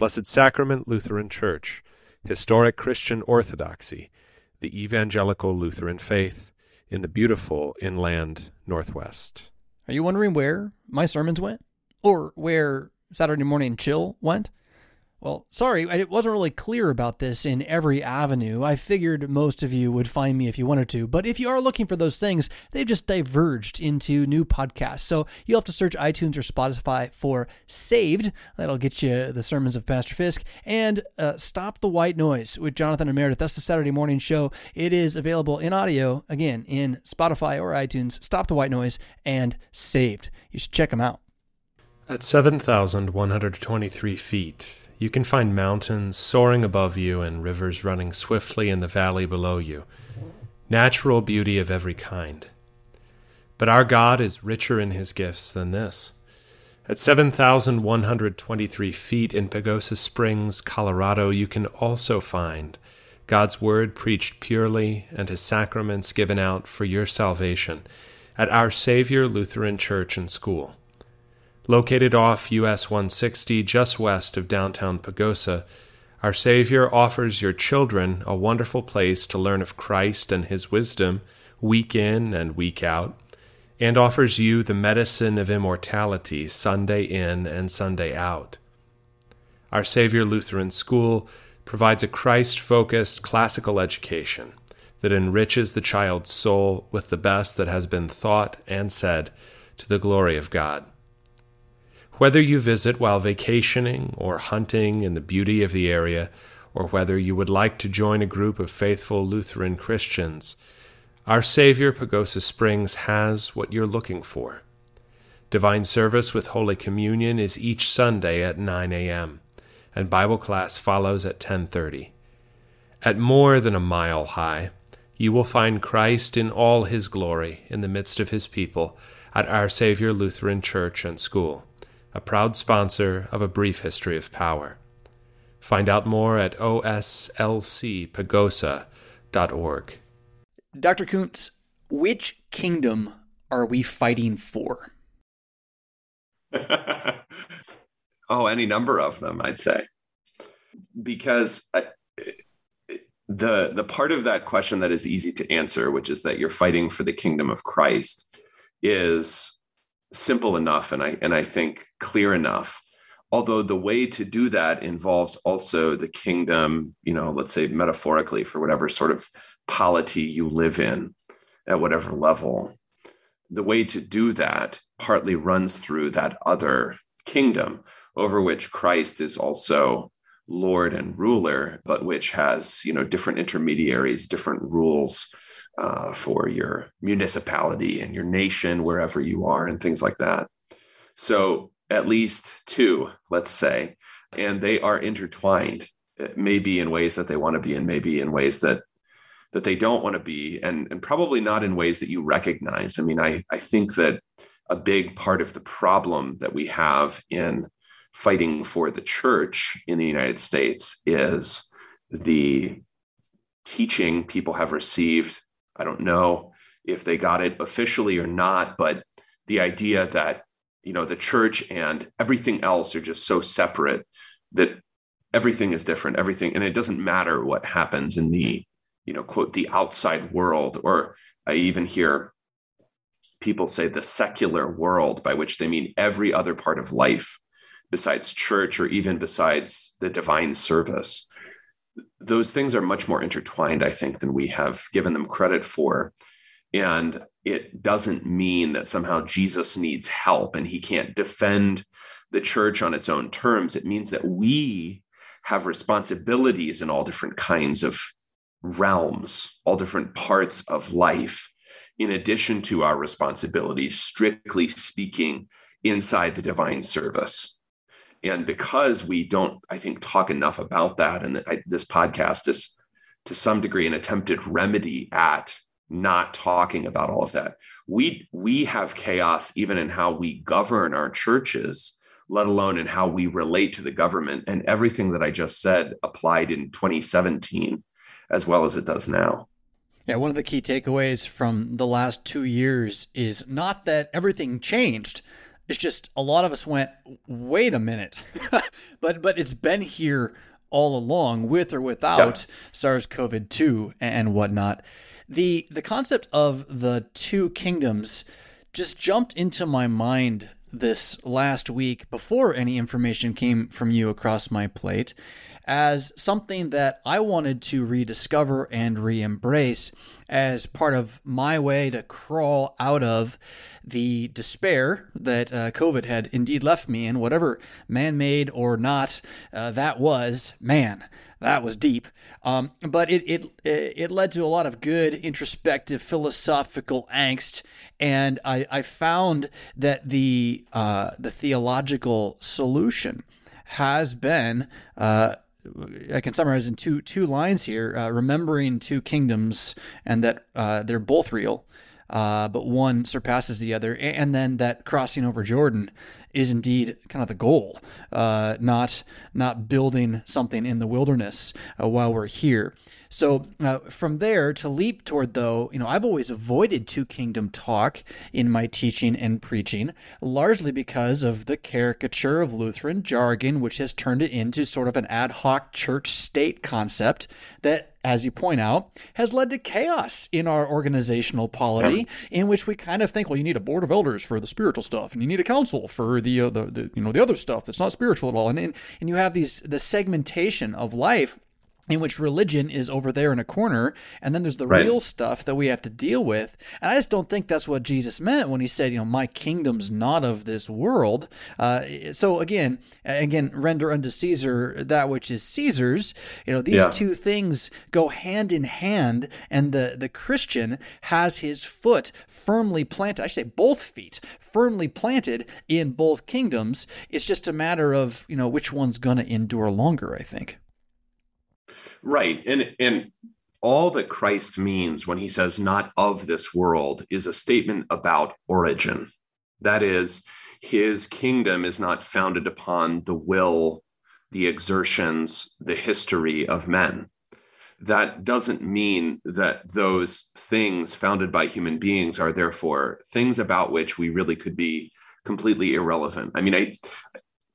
Blessed Sacrament Lutheran Church, historic Christian orthodoxy, the evangelical Lutheran faith in the beautiful inland Northwest. Are you wondering where my sermons went? Or where Saturday Morning Chill went? Well, sorry, it wasn't really clear about this in every avenue. I figured most of you would find me if you wanted to, but if you are looking for those things, they've just diverged into new podcasts. So you'll have to search iTunes or Spotify for Saved. That'll get you the sermons of Pastor Fisk. And uh, Stop the White Noise with Jonathan and Meridith. That's the Saturday morning show. It is available in audio, again, in Spotify or iTunes. Stop the White Noise and Saved. You should check them out. At 7,123 feet, you can find mountains soaring above you and rivers running swiftly in the valley below you. Natural beauty of every kind. But our God is richer in his gifts than this. At 7,123 feet in Pagosa Springs, Colorado, you can also find God's Word preached purely and His sacraments given out for your salvation at Our Savior Lutheran Church and School. Located off US 160 just west of downtown Pagosa, our Savior offers your children a wonderful place to learn of Christ and His wisdom week in and week out, and offers you the medicine of immortality Sunday in and Sunday out. Our Savior Lutheran School provides a Christ focused classical education that enriches the child's soul with the best that has been thought and said to the glory of God. Whether you visit while vacationing or hunting in the beauty of the area, or whether you would like to join a group of faithful Lutheran Christians, our Savior Pagosa Springs has what you're looking for. Divine service with Holy Communion is each Sunday at 9 a.m., and Bible class follows at 10:30. At more than a mile high, you will find Christ in all his glory in the midst of his people at Our Savior Lutheran Church and School a proud sponsor of A Brief History of Power. Find out more at oslcpagosa.org. Dr. Koontz, which kingdom are we fighting for? oh, any number of them, I'd say. Because I, the the part of that question that is easy to answer, which is that you're fighting for the kingdom of Christ, is simple enough and I and I think clear enough. Although the way to do that involves also the kingdom, you know, let's say metaphorically for whatever sort of polity you live in at whatever level. The way to do that partly runs through that other kingdom over which Christ is also Lord and ruler, but which has, you know, different intermediaries, different rules, uh, for your municipality and your nation, wherever you are, and things like that. So, at least two, let's say, and they are intertwined, uh, maybe in ways that they want to be, and maybe in ways that that they don't want to be, and, and probably not in ways that you recognize. I mean, I, I think that a big part of the problem that we have in fighting for the church in the United States is the teaching people have received I don't know if they got it officially or not, but the idea that you know the church and everything else are just so separate that everything is different everything and it doesn't matter what happens in the you know quote the outside world or i even hear people say the secular world by which they mean every other part of life besides church or even besides the divine service those things are much more intertwined, I think, than we have given them credit for. And it doesn't mean that somehow Jesus needs help and he can't defend the church on its own terms. It means that we have responsibilities in all different kinds of realms, all different parts of life, in addition to our responsibilities, strictly speaking, inside the divine service. And because we don't, I think, talk enough about that, and I, this podcast is to some degree an attempted remedy at not talking about all of that. We we have chaos even in how we govern our churches, let alone in how we relate to the government. And everything that I just said applied in 2017 as well as it does now. Yeah, one of the key takeaways from the last two years is not that everything changed, it's just a lot of us went, wait a minute, but but it's been here all along, with or without SARS-CoV-2 and whatnot. The the concept of the two kingdoms just jumped into my mind this last week before any information came from you across my plate as something that I wanted to rediscover and re embrace as part of my way to crawl out of the despair that uh, COVID had indeed left me in, whatever man made or not uh, that was, man, that was deep. Um, but it, it it led to a lot of good introspective philosophical angst, and I, I found that the uh, the theological solution has been uh, I can summarize in two two lines here: uh, remembering two kingdoms, and that uh, they're both real, uh, but one surpasses the other, and then that crossing over Jordan is indeed kind of the goal, uh, not not building something in the wilderness uh, while we're here. So uh, from there to leap toward, though, you know, I've always avoided two kingdom talk in my teaching and preaching, largely because of the caricature of Lutheran jargon, which has turned it into sort of an ad hoc church state concept that as you point out, has led to chaos in our organizational polity, in which we kind of think, well, you need a board of elders for the spiritual stuff, and you need a council for the, uh, the, the you know the other stuff that's not spiritual at all, and and, and you have these the segmentation of life in which religion is over there in a corner, and then there's the right. real stuff that we have to deal with. And I just don't think that's what Jesus meant when he said, you know, my kingdom's not of this world. Uh, so again, again, render unto Caesar that which is Caesar's. You know, these yeah. two things go hand in hand, and the the Christian has his foot firmly planted. I should say both feet firmly planted in both kingdoms. It's just a matter of you know which one's going to endure longer. I think. Right. And and all that Christ means when he says not of this world is a statement about origin. That is, his kingdom is not founded upon the will, the exertions, the history of men. That doesn't mean that those things founded by human beings are therefore things about which we really could be completely irrelevant. I mean, I,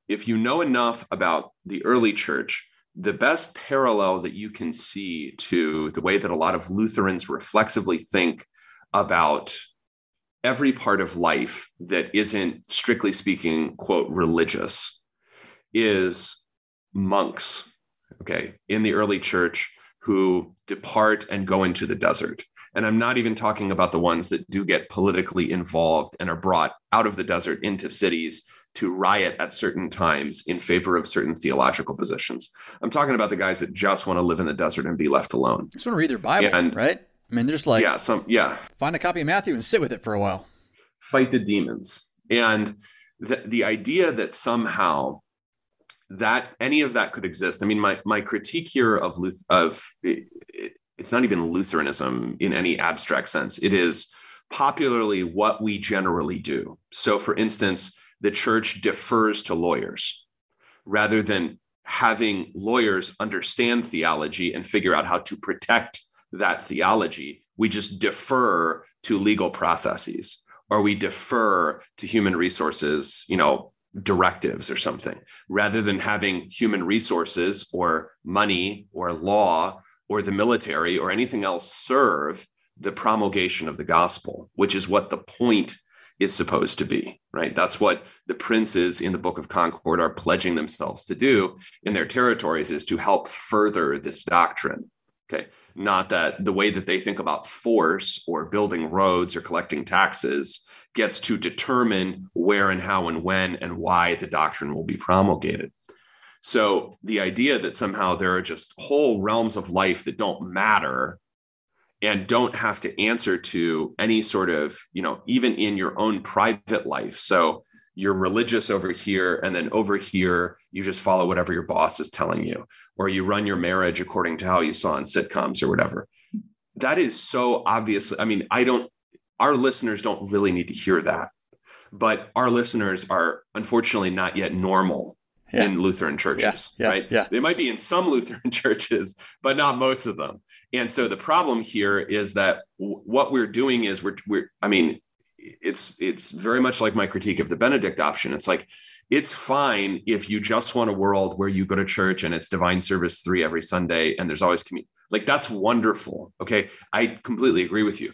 if you know enough about the early church, the best parallel that you can see to the way that a lot of Lutherans reflexively think about every part of life that isn't strictly speaking quote religious is monks okay in the early church who depart and go into the desert. And i'm not even talking about the ones that do get politically involved and are brought out of the desert into cities to riot at certain times in favor of certain theological positions. I'm talking about the guys that just want to live in the desert and be left alone. Just want to read their Bible, and, right? I mean, they're just like, yeah, some, yeah. Find a copy of Matthew and sit with it for a while. Fight the demons, and the the idea that somehow that any of that could exist. I mean, my my critique here of Luth- of it, it's not even Lutheranism in any abstract sense. It is popularly what we generally do. So, for instance the church defers to lawyers rather than having lawyers understand theology and figure out how to protect that theology. We just defer to legal processes or we defer to human resources, you know, directives or something, rather than having human resources or money or law or the military or anything else serve the promulgation of the gospel, which is what the point is supposed to be, right? That's what the princes in the Book of Concord are pledging themselves to do in their territories is to help further this doctrine. Okay. Not that the way that they think about force or building roads or collecting taxes gets to determine where and how and when and why the doctrine will be promulgated. So the idea that somehow there are just whole realms of life that don't matter and don't have to answer to any sort of, you know, even in your own private life. So you're religious over here, and then over here, you just follow whatever your boss is telling you, or you run your marriage according to how you saw in sitcoms or whatever. That is so obviously, I mean, I don't, our listeners don't really need to hear that, but our listeners are unfortunately not yet normal yeah. in Lutheran churches, yeah, yeah, right? Yeah. They might be in some Lutheran churches, but not most of them. And so the problem here is that w- what we're doing is we're, we're, I mean, it's it's very much like my critique of the Benedict option. It's like it's fine if you just want a world where you go to church and it's divine service three every Sunday and there's always community. Like that's wonderful. Okay, I completely agree with you.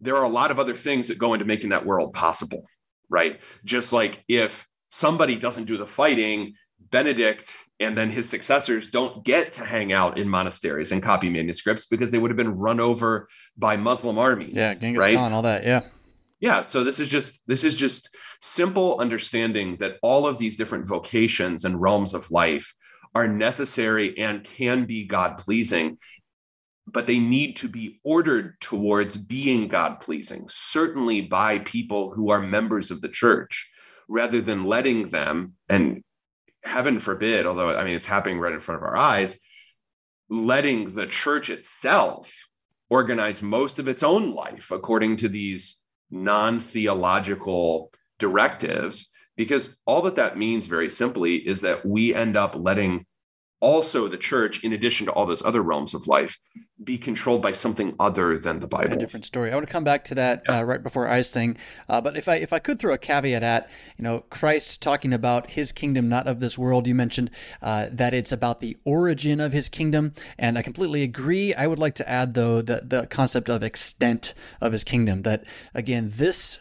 There are a lot of other things that go into making that world possible, right? Just like if somebody doesn't do the fighting, Benedict and then his successors don't get to hang out in monasteries and copy manuscripts because they would have been run over by Muslim armies. Yeah, Genghis right? Khan, all that. Yeah. Yeah. So this is just this is just simple understanding that all of these different vocations and realms of life are necessary and can be God pleasing, but they need to be ordered towards being God pleasing, certainly by people who are members of the church rather than letting them, and heaven forbid, although I mean it's happening right in front of our eyes, letting the church itself organize most of its own life according to these non theological directives. Because all that that means, very simply, is that we end up letting also the church, in addition to all those other realms of life, be controlled by something other than the Bible. A different story. I want to come back to that yeah. uh, right before eyes thing, uh, but if I if I could throw a caveat at you know Christ talking about His kingdom not of this world. You mentioned uh, that it's about the origin of His kingdom, and I completely agree. I would like to add though the the concept of extent of His kingdom. That again, this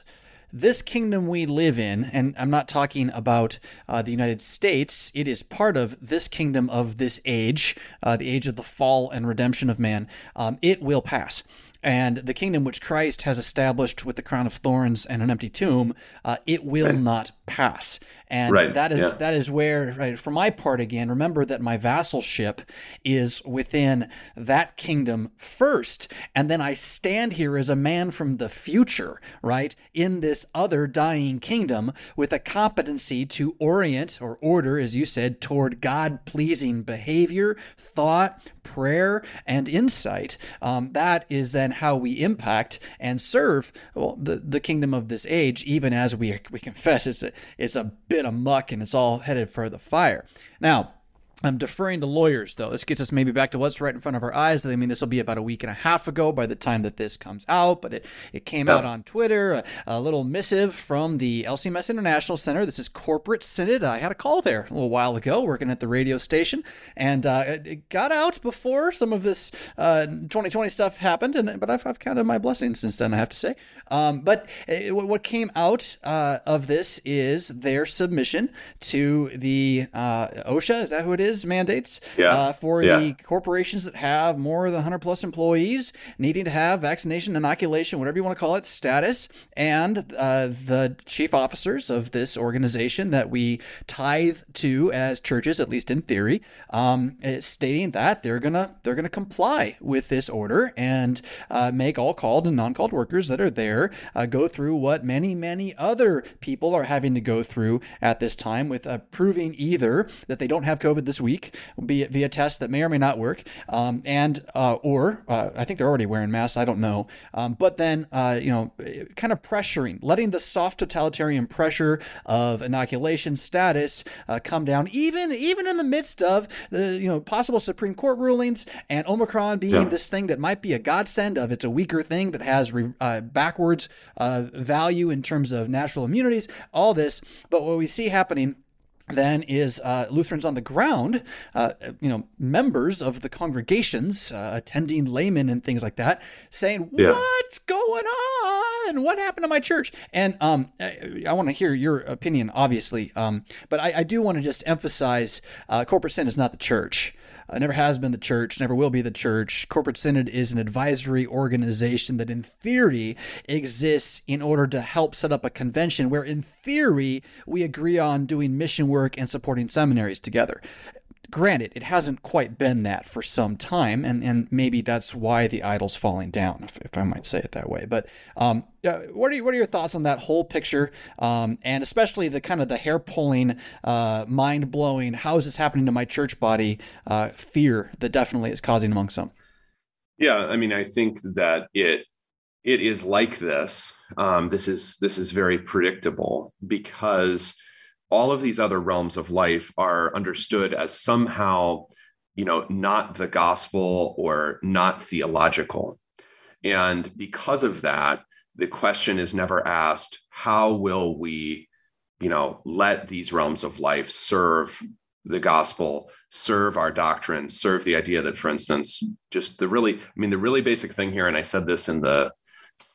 this kingdom we live in, and I'm not talking about uh, the United States, it is part of this kingdom of this age, uh, the age of the fall and redemption of man. Um, it will pass. And the kingdom which Christ has established with the crown of thorns and an empty tomb, uh, it will right. not pass. And right. that is yeah. that is where, right, for my part again, remember that my vassalship is within that kingdom first, and then I stand here as a man from the future, right, in this other dying kingdom with a competency to orient or order, as you said, toward God pleasing behavior, thought, prayer, and insight. Um, that is then how we impact and serve well, the, the kingdom of this age, even as we, we confess it's a, it's a bit of muck and it's all headed for the fire. Now, I'm deferring to lawyers, though. This gets us maybe back to what's right in front of our eyes. I mean, this will be about a week and a half ago by the time that this comes out, but it, it came out on Twitter. A, a, little missive from the LCMS International Center. This is Corporate Synod. I had a call there a little while ago working at the radio station, and uh, it got out before some of this uh, 2020 stuff happened, and but I've, I've counted my blessings since then, I have to say. Um, but it, uh, what came out uh, of this is their submission to the uh, OSHA. Is that who it is? Is mandates yeah. uh, for yeah. the corporations that have more than 100 plus employees needing to have vaccination, inoculation, whatever you want to call it, status. And uh, the chief officers of this organization that we tithe to as churches, at least in theory, um, stating that they're gonna they're gonna comply with this order and uh, make all called and non-called workers that are there uh, go through what many many other people are having to go through at this time with uh, proving either that they don't have COVID this week, be it via tests that may or may not work, um, and uh, or uh, I think they're already wearing masks. I don't know, um, but then uh, you know, kind of pressuring, letting the soft totalitarian pressure of inoculation status uh, come down, even even in the midst of the you know possible Supreme Court rulings and Omicron being yeah. this thing that might be a godsend of it's a weaker thing that has re, uh, backwards uh, value in terms of natural immunities, all this, but what we see happening then is uh, Lutherans on the ground, uh, you know, members of the congregations, uh, attending laymen and things like that, saying, yeah. "What's going on? What happened to my church?" And um, I, I want to hear your opinion, obviously, um, but I, I do want to just emphasize: uh, corporate synod is not the church uh, never has been the church, never will be the church. Corporate Synod is an advisory organization that, in theory, exists in order to help set up a convention where, in theory, we agree on doing mission work and supporting seminaries together. Granted, it hasn't quite been that for some time, and, and maybe that's why the idol's falling down, if, if I might say it that way. But um, what are you, what are your thoughts on that whole picture, um, and especially the kind of the hair pulling, uh, mind blowing, how is this happening to my church body? Uh, fear that definitely is causing among some. Yeah, I mean, I think that it it is like this. Um, this is this is very predictable because all of these other realms of life are understood as somehow you know not the gospel or not theological. And because of that the question is never asked how will we you know let these realms of life serve the gospel serve our doctrine serve the idea that for instance just the really i mean the really basic thing here and i said this in the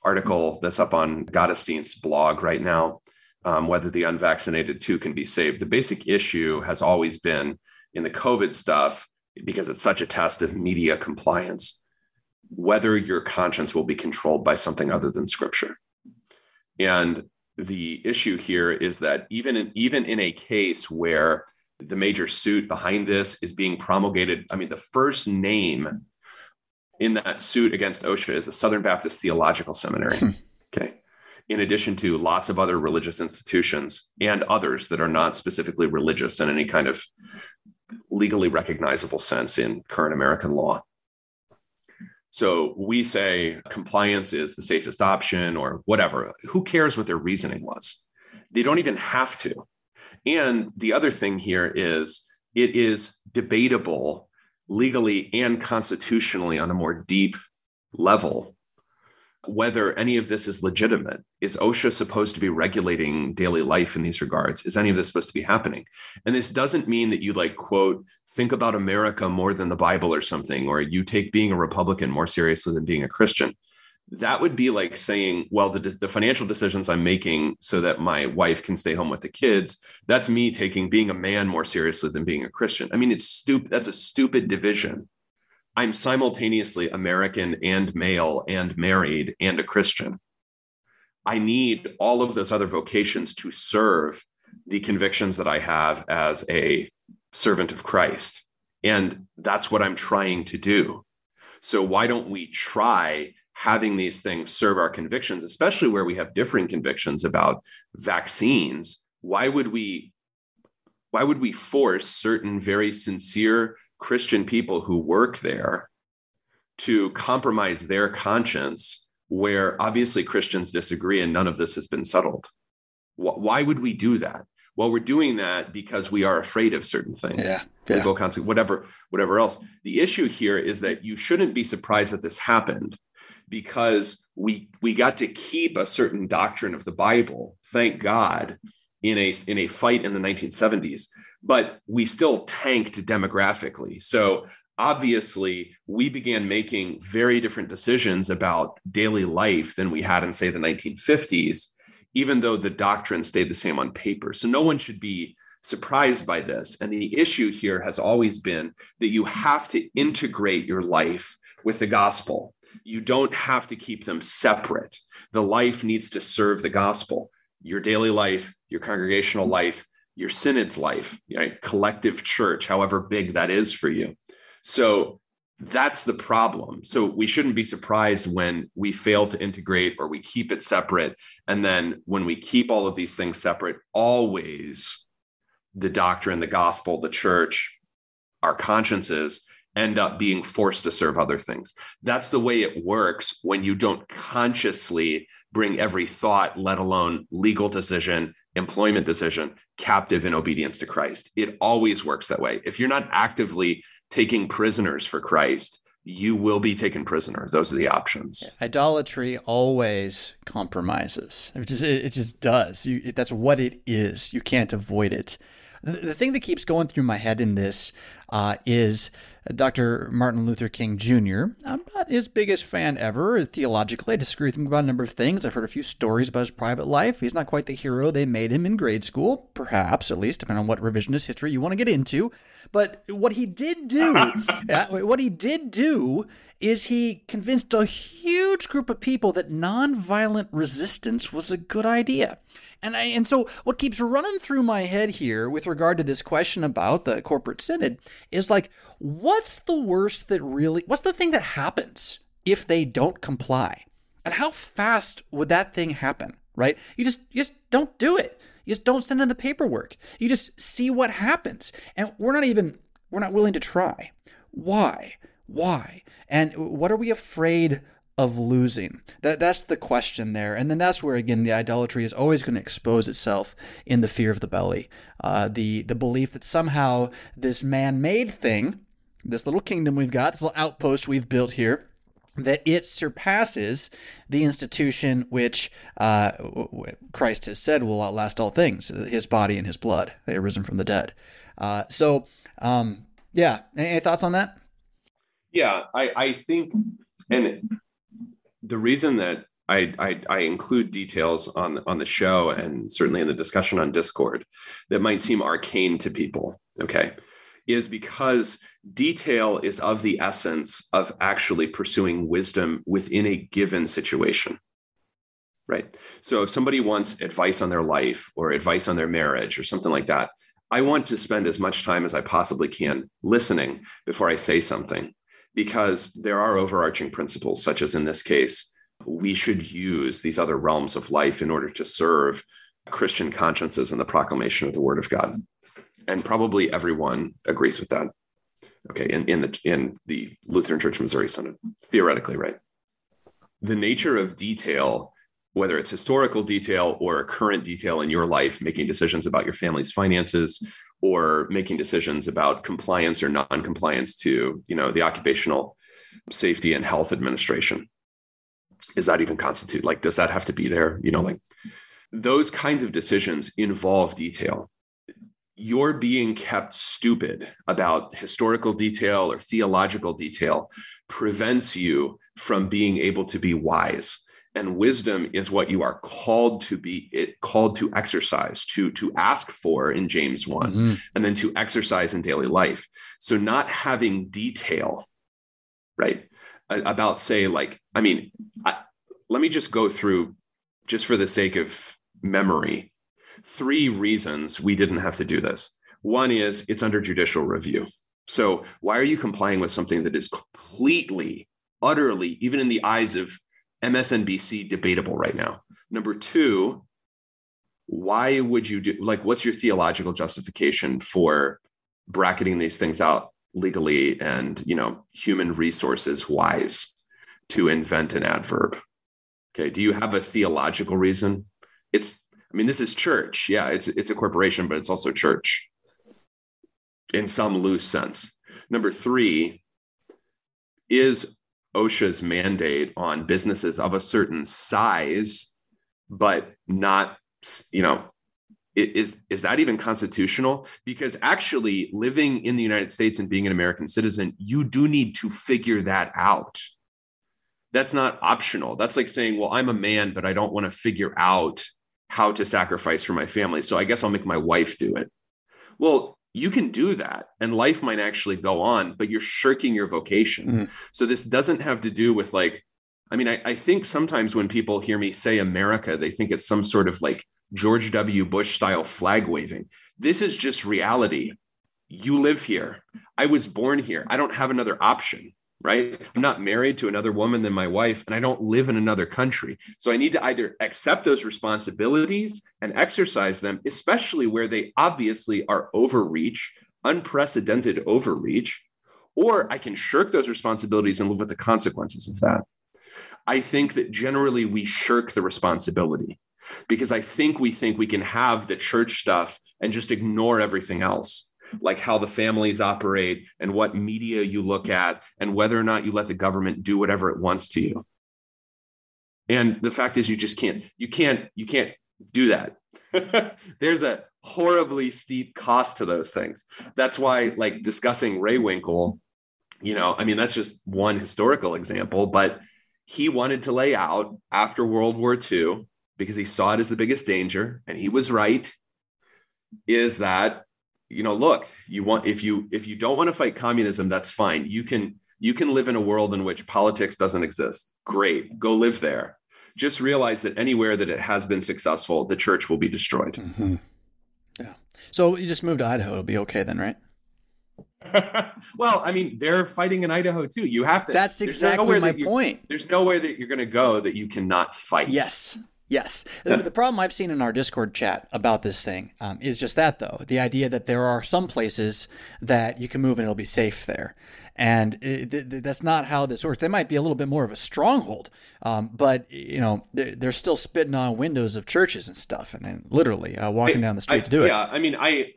article that's up on Gottesdienst's blog right now um, whether the unvaccinated too can be saved. The basic issue has always been in the COVID stuff, because it's such a test of media compliance, whether your conscience will be controlled by something other than scripture. And the issue here is that even in, even in a case where the major suit behind this is being promulgated, I mean, the first name in that suit against OSHA is the Southern Baptist Theological Seminary. Hmm. Okay in addition to lots of other religious institutions and others that are not specifically religious in any kind of legally recognizable sense in current American law. So we say compliance is the safest option or whatever. Who cares what their reasoning was? They don't even have to. And the other thing here is it is debatable legally and constitutionally on a more deep level whether any of this is legitimate. Is OSHA supposed to be regulating daily life in these regards? Is any of this supposed to be happening? And this doesn't mean that you like, quote, think about America more than the Bible or something, or you take being a Republican more seriously than being a Christian. That would be like saying, well, the, the financial decisions I'm making so that my wife can stay home with the kids, that's me taking being a man more seriously than being a Christian. I mean, it's stupid. That's a stupid division I'm simultaneously American and male and married and a Christian. I need all of those other vocations to serve the convictions that I have as a servant of Christ. And that's what I'm trying to do. So, why don't we try having these things serve our convictions, especially where we have differing convictions about vaccines? Why would we? Why would we force certain very sincere Christian people who work there to compromise their conscience where obviously Christians disagree and none of this has been settled. Why would we do that? Well, we're doing that because we are afraid of certain things. Yeah. yeah. Legal consequence, whatever, whatever else. The issue here is that you shouldn't be surprised that this happened because we we got to keep a certain doctrine of the Bible, thank God, in a in a fight in the 1970s but we still tanked demographically. So obviously, we began making very different decisions about daily life than we had in, say, the 1950s, even though the doctrine stayed the same on paper. So no one should be surprised by this. And the issue here has always been that you have to integrate your life with the gospel. You don't have to keep them separate. The life needs to serve the gospel. Your daily life, your congregational mm-hmm. life, your synod's life, right? collective church, however big that is for you. So that's the problem. So we shouldn't be surprised when we fail to integrate or we keep it separate. And then when we keep all of these things separate, always the doctrine, the gospel, the church, our consciences end up being forced to serve other things. That's the way it works when you don't consciously bring every thought, let alone legal decision, employment decision, captive in obedience to Christ. It always works that way. If you're not actively taking prisoners for Christ, you will be taken prisoner. Those are the options. Idolatry always compromises. It just, it just does. You, that's what it is. You can't avoid it. The, the thing that keeps going through my head in this uh, is Dr. Martin Luther King Jr. I'm not his biggest fan ever. Theologically, I disagree with him about a number of things. I've heard a few stories about his private life. He's not quite the hero they made him in grade school, perhaps, at least, depending on what revisionist history you want to get into. But what he did do, what he did do is he convinced a huge group of people that nonviolent resistance was a good idea. And I, and so what keeps running through my head here with regard to this question about the corporate synod is like what's the worst that really what's the thing that happens if they don't comply? And how fast would that thing happen, right? You just you just don't do it. You just don't send in the paperwork. You just see what happens. And we're not even we're not willing to try. Why? Why? And what are we afraid of losing? That that's the question there. And then that's where again the idolatry is always going to expose itself in the fear of the belly. Uh, the the belief that somehow this man-made thing, this little kingdom we've got, this little outpost we've built here, that it surpasses the institution which uh, Christ has said will outlast all things, his body and his blood, they arisen from the dead. Uh, so, um, yeah, any thoughts on that? Yeah, I, I think, and the reason that I, I, I, include details on on the show and certainly in the discussion on Discord that might seem arcane to people. Okay, is because detail is of the essence of actually pursuing wisdom within a given situation. Right. So if somebody wants advice on their life or advice on their marriage or something like that, I want to spend as much time as I possibly can listening before I say something because there are overarching principles, such as in this case, we should use these other realms of life in order to serve Christian consciences and the proclamation of the word of God. And probably everyone agrees with that. Okay, in, in the in the Lutheran Church Missouri Synod, theoretically, right? The nature of detail, whether it's historical detail or a current detail in your life, making decisions about your family's finances, or making decisions about compliance or non-compliance to you know the occupational safety and health administration is that even constitute like does that have to be there you know like those kinds of decisions involve detail you're being kept stupid about historical detail or theological detail prevents you from being able to be wise and wisdom is what you are called to be it called to exercise to to ask for in james one mm-hmm. and then to exercise in daily life so not having detail right about say like i mean I, let me just go through just for the sake of memory three reasons we didn't have to do this one is it's under judicial review so why are you complying with something that is completely utterly even in the eyes of MSNBC debatable right now. Number two, why would you do like what's your theological justification for bracketing these things out legally and you know human resources wise to invent an adverb? Okay, do you have a theological reason? It's I mean this is church. Yeah, it's it's a corporation but it's also church in some loose sense. Number 3 is OSHA's mandate on businesses of a certain size, but not, you know, is is that even constitutional? Because actually, living in the United States and being an American citizen, you do need to figure that out. That's not optional. That's like saying, well, I'm a man, but I don't want to figure out how to sacrifice for my family. So I guess I'll make my wife do it. Well, you can do that and life might actually go on, but you're shirking your vocation. Mm-hmm. So this doesn't have to do with like, I mean, I, I, think sometimes when people hear me say America, they think it's some sort of like George W. Bush style flag waving. This is just reality. You live here. I was born here. I don't have another option right? I'm not married to another woman than my wife, and I don't live in another country. So I need to either accept those responsibilities and exercise them, especially where they obviously are overreach, unprecedented overreach, or I can shirk those responsibilities and live with the consequences of that. I think that generally we shirk the responsibility because I think we think we can have the church stuff and just ignore everything else like how the families operate and what media you look at and whether or not you let the government do whatever it wants to you and the fact is you just can't you can't you can't do that there's a horribly steep cost to those things. That's why, like discussing Ray Winkle, you know, I mean, that's just one historical example, but he wanted to lay out after World War II because he saw it as the biggest danger, and he was right. Is that you know, look, you want if you if you don't want to fight communism, that's fine. You can you can live in a world in which politics doesn't exist. Great, go live there. Just realize that anywhere that it has been successful, the church will be destroyed. Mm-hmm. Yeah. So you just move to Idaho, it'll be okay then, right? well, I mean, they're fighting in Idaho too. You have to. That's exactly my point. There's nowhere that you're going to go that you cannot fight. Yes. Yes. The, problem I've seen in our Discord chat about this thing um, is just that, though the idea that there are some places that you can move and it'll be safe there. And it, th- that's not how this works. They might be a little bit more of a stronghold, um, but you know they're, they're, still spitting on windows of churches and stuff, and, and literally uh, walking I, down the street I, to do it. Yeah, I mean, I,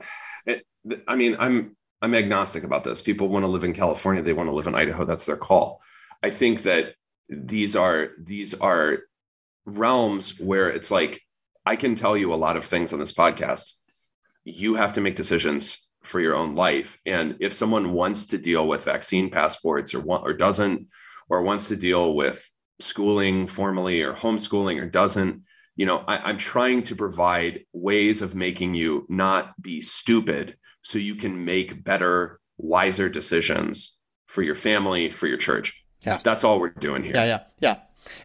I mean, I'm I'm agnostic about this. People want to live in California. They want to live in Idaho. That's their call. I think that these are these are realms where it's like I can tell you a lot of things on this podcast. You have to make decisions for your own life. And if someone wants to deal with vaccine passports or want, or doesn't, or wants to deal with schooling formally or homeschooling or doesn't, you know, I, I'm trying to provide ways of making you not be stupid so you can make better, wiser decisions for your family, for your church. Yeah. That's all we're doing here. Yeah, yeah, yeah.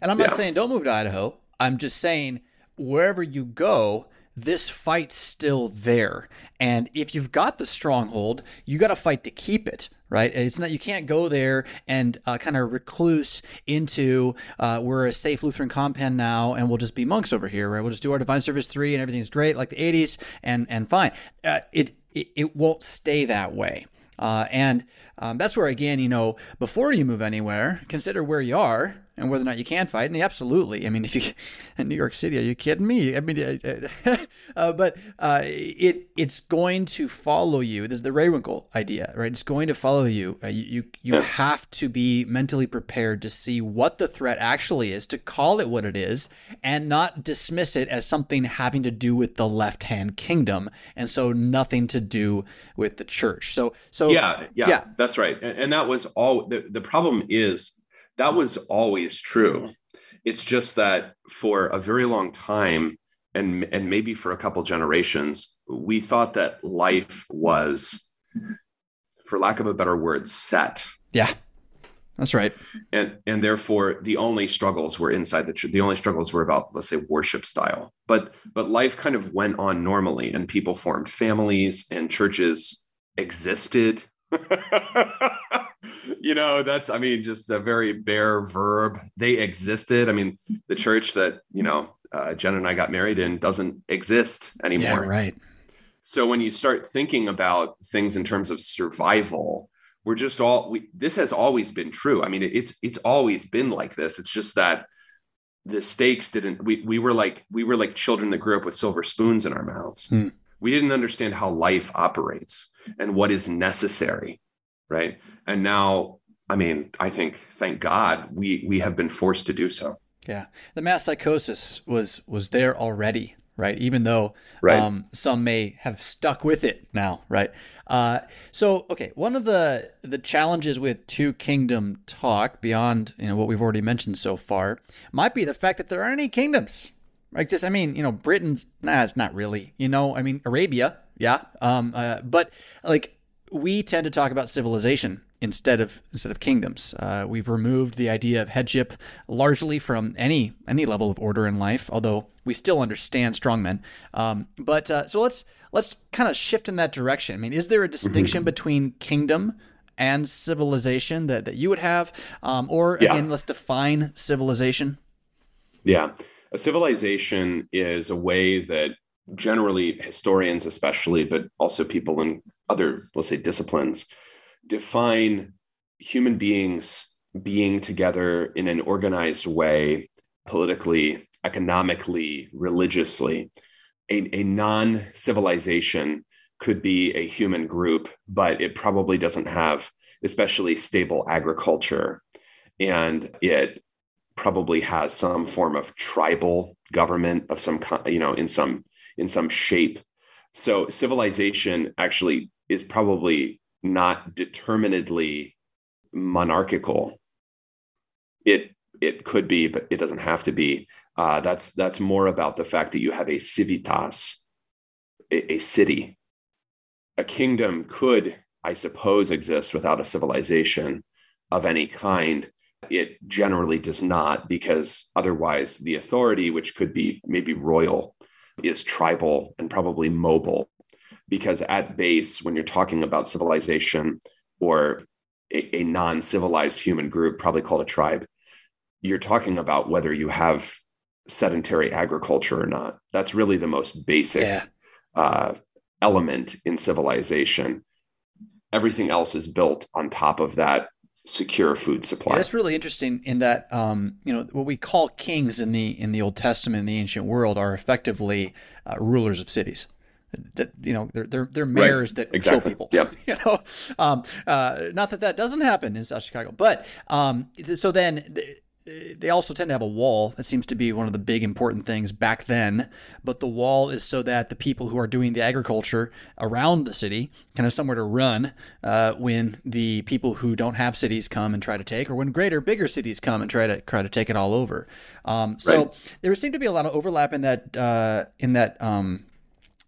And I'm not yeah. saying don't move to Idaho. I'm just saying wherever you go, this fight's still there. And if you've got the stronghold, you got to fight to keep it, right? It's not you can't go there and uh, kind of recluse into uh, we're a safe Lutheran compound now, and we'll just be monks over here, right? We'll just do our divine service three, and everything's great, like the '80s, and and fine. Uh, it, it it won't stay that way. Uh, and um, that's where, again, you know, before you move anywhere, consider where you are and whether or not you can fight. And absolutely, I mean, if you in New York City, are you kidding me? I mean, uh, but uh, it it's going to follow you. This is the Ray Winkle idea, right? It's going to follow you. Uh, you you, you have to be mentally prepared to see what the threat actually is, to call it what it is, and not dismiss it as something having to do with the left hand kingdom, and so nothing to do with the church. So so yeah yeah, yeah. that's right. And, and that was all. The, the problem is that was always true. It's just that for a very long time, and and maybe for a couple generations, we thought that life was, for lack of a better word, set. Yeah. That's right. And and therefore the only struggles were inside the church. The only struggles were about let's say worship style. But but life kind of went on normally and people formed families and churches existed. you know, that's, I mean, just a very bare verb. They existed. I mean, the church that, you know, uh, Jen and I got married in doesn't exist anymore. Yeah, right. So when you start thinking about things in terms of survival, we're just all we this has always been true. I mean, it's it's always been like this. It's just that the stakes didn't we we were like we were like children that grew up with silver spoons in our mouths. Hmm. We didn't understand how life operates and what is necessary right? And now i mean i think thank god we we have been forced to do so. Yeah. The mass psychosis was was there already right? Even though right. Um, some may have stuck with it now right? Uh, so okay one of the the challenges with two kingdom talk beyond you know what we've already mentioned so far might be the fact that there aren't any kingdoms. Like just i mean you know britain's nah it's not really you know i mean arabia yeah um uh, but like we tend to talk about civilization instead of instead of kingdoms. Uh, we've removed the idea of headship largely from any any level of order in life, although we still understand strongmen. Um, but uh, so let's let's kind of shift in that direction. I mean, is there a distinction mm-hmm. between kingdom and civilization that, that you would have, um, or yeah. again, let's define civilization. Yeah, a civilization is a way that generally historians especially but also people in other let's say disciplines define human beings being together in an organized way politically economically religiously. A, a non-civilization could be a human group but it probably doesn't have especially stable agriculture. And it probably has some form of tribal government of some kind, you know in some in some shape. So civilization actually is probably not determinedly monarchical. It it could be, but it doesn't have to be. Uh, that's that's more about the fact that you have a civitas, a, a city. A kingdom could, I suppose, exist without a civilization of any kind. It generally does not, because otherwise the authority, which could be maybe royal, is tribal and probably mobile. Because at base, when you're talking about civilization or a, a non civilized human group, probably called a tribe, you're talking about whether you have sedentary agriculture or not. That's really the most basic yeah. uh, element in civilization. Everything else is built on top of that secure food supply. Yeah, that's really interesting in that um, you know what we call kings in the in the Old Testament in the ancient world are effectively uh, rulers of cities. That you know they're they're, they're mayors right. that exactly. kill people. Yep. you know, um, uh, not that that doesn't happen in South Chicago, but um, so then they also tend to have a wall. That seems to be one of the big important things back then. But the wall is so that the people who are doing the agriculture around the city can have somewhere to run uh, when the people who don't have cities come and try to take, or when greater, bigger cities come and try to try to take it all over. Um, so right. there seemed to be a lot of overlap in that uh, in that um,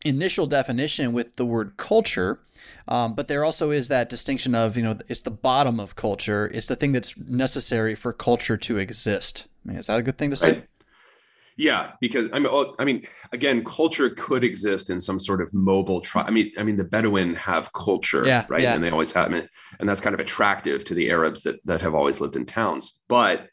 initial definition with the word culture. Um, but there also is that distinction of, you know, it's the bottom of culture. It's the thing that's necessary for culture to exist. I mean, is that a good thing to say? Right. Yeah, because I mean, I mean, again, culture could exist in some sort of mobile tribe. I mean, I mean, the Bedouin have culture, yeah, right? Yeah. And they always have, and that's kind of attractive to the Arabs that that have always lived in towns. But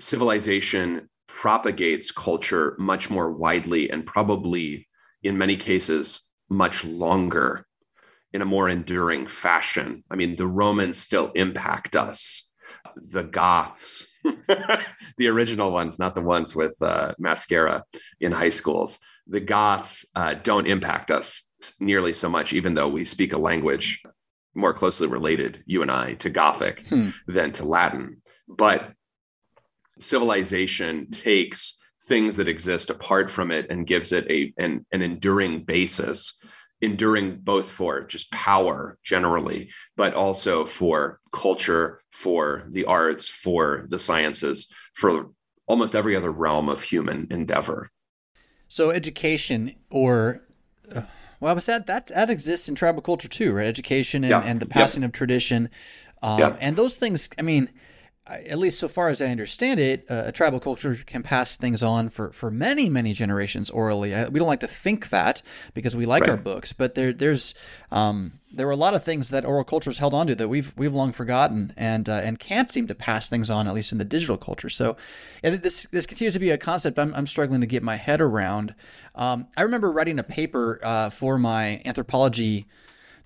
civilization propagates culture much more widely and probably, in many cases, much longer in a more enduring fashion. I mean, the Romans still impact us. The Goths, the original ones, not the ones with uh, mascara in high schools, the Goths uh, don't impact us nearly so much, even though we speak a language more closely related, you and I, to Gothic hmm. than to Latin. But civilization takes things that exist apart from it and gives it a an, an enduring basis enduring both for just power generally, but also for culture, for the arts, for the sciences, for almost every other realm of human endeavor. So, education or uh, well, but that that that exists in tribal culture too, right? Education and, yeah. and the passing yeah. of tradition, um, yeah. and those things. I mean, at least so far as I understand it, uh, a tribal culture can pass things on for, for many, many generations orally. I, we don't like to think that because we like right. our books, but there there's um, there are a lot of things that oral cultures held onto that we've we've long forgotten and uh, and can't seem to pass things on at least in the digital culture. So yeah, this this continues to be a concept I'm, I'm struggling to get my head around. Um, I remember writing a paper uh, for my anthropology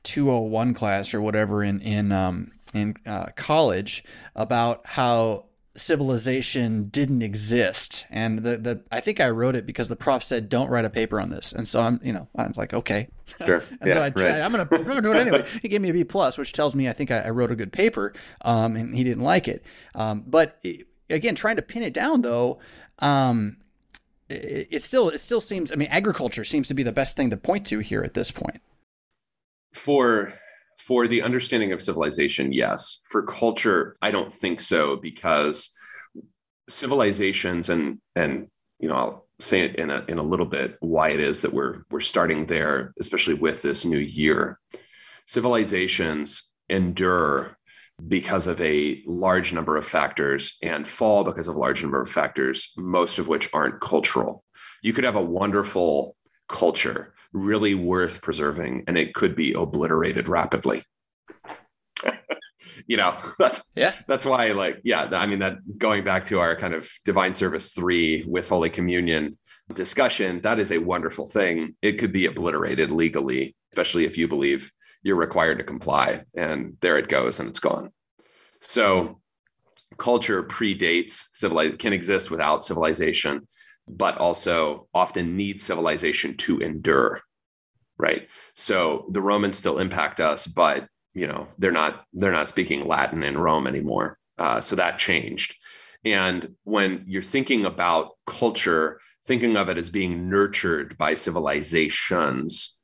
201 class or whatever in in um, in uh, college about how civilization didn't exist. And the the I think I wrote it because the prof said don't write a paper on this. And so I'm you know I'm like okay. Sure. Yeah, so I, right. I'm gonna I'm gonna do it anyway. He gave me a B plus which tells me I think I, I wrote a good paper um, and he didn't like it. Um, but it, again trying to pin it down though um, it, it still it still seems I mean agriculture seems to be the best thing to point to here at this point. For for the understanding of civilization, yes. For culture, I don't think so because civilizations and and you know I'll say it in a in a little bit why it is that we're we're starting there, especially with this new year. Civilizations endure because of a large number of factors and fall because of a large number of factors, most of which aren't cultural. You could have a wonderful culture really worth preserving and it could be obliterated rapidly. You know that's yeah. that's why like yeah i mean that going back to our kind of divine service 3 with holy communion discussion that is a wonderful thing. It could be obliterated legally especially if you believe you're required to comply and there it goes and it's gone. So culture predates civilization can exist without civilization but also often need civilization to endure. Right. So the Romans still impact us, but you know they're not they're not speaking Latin in Rome anymore. Uh, so that changed. And when you're thinking about culture, thinking of it as being nurtured by civilizations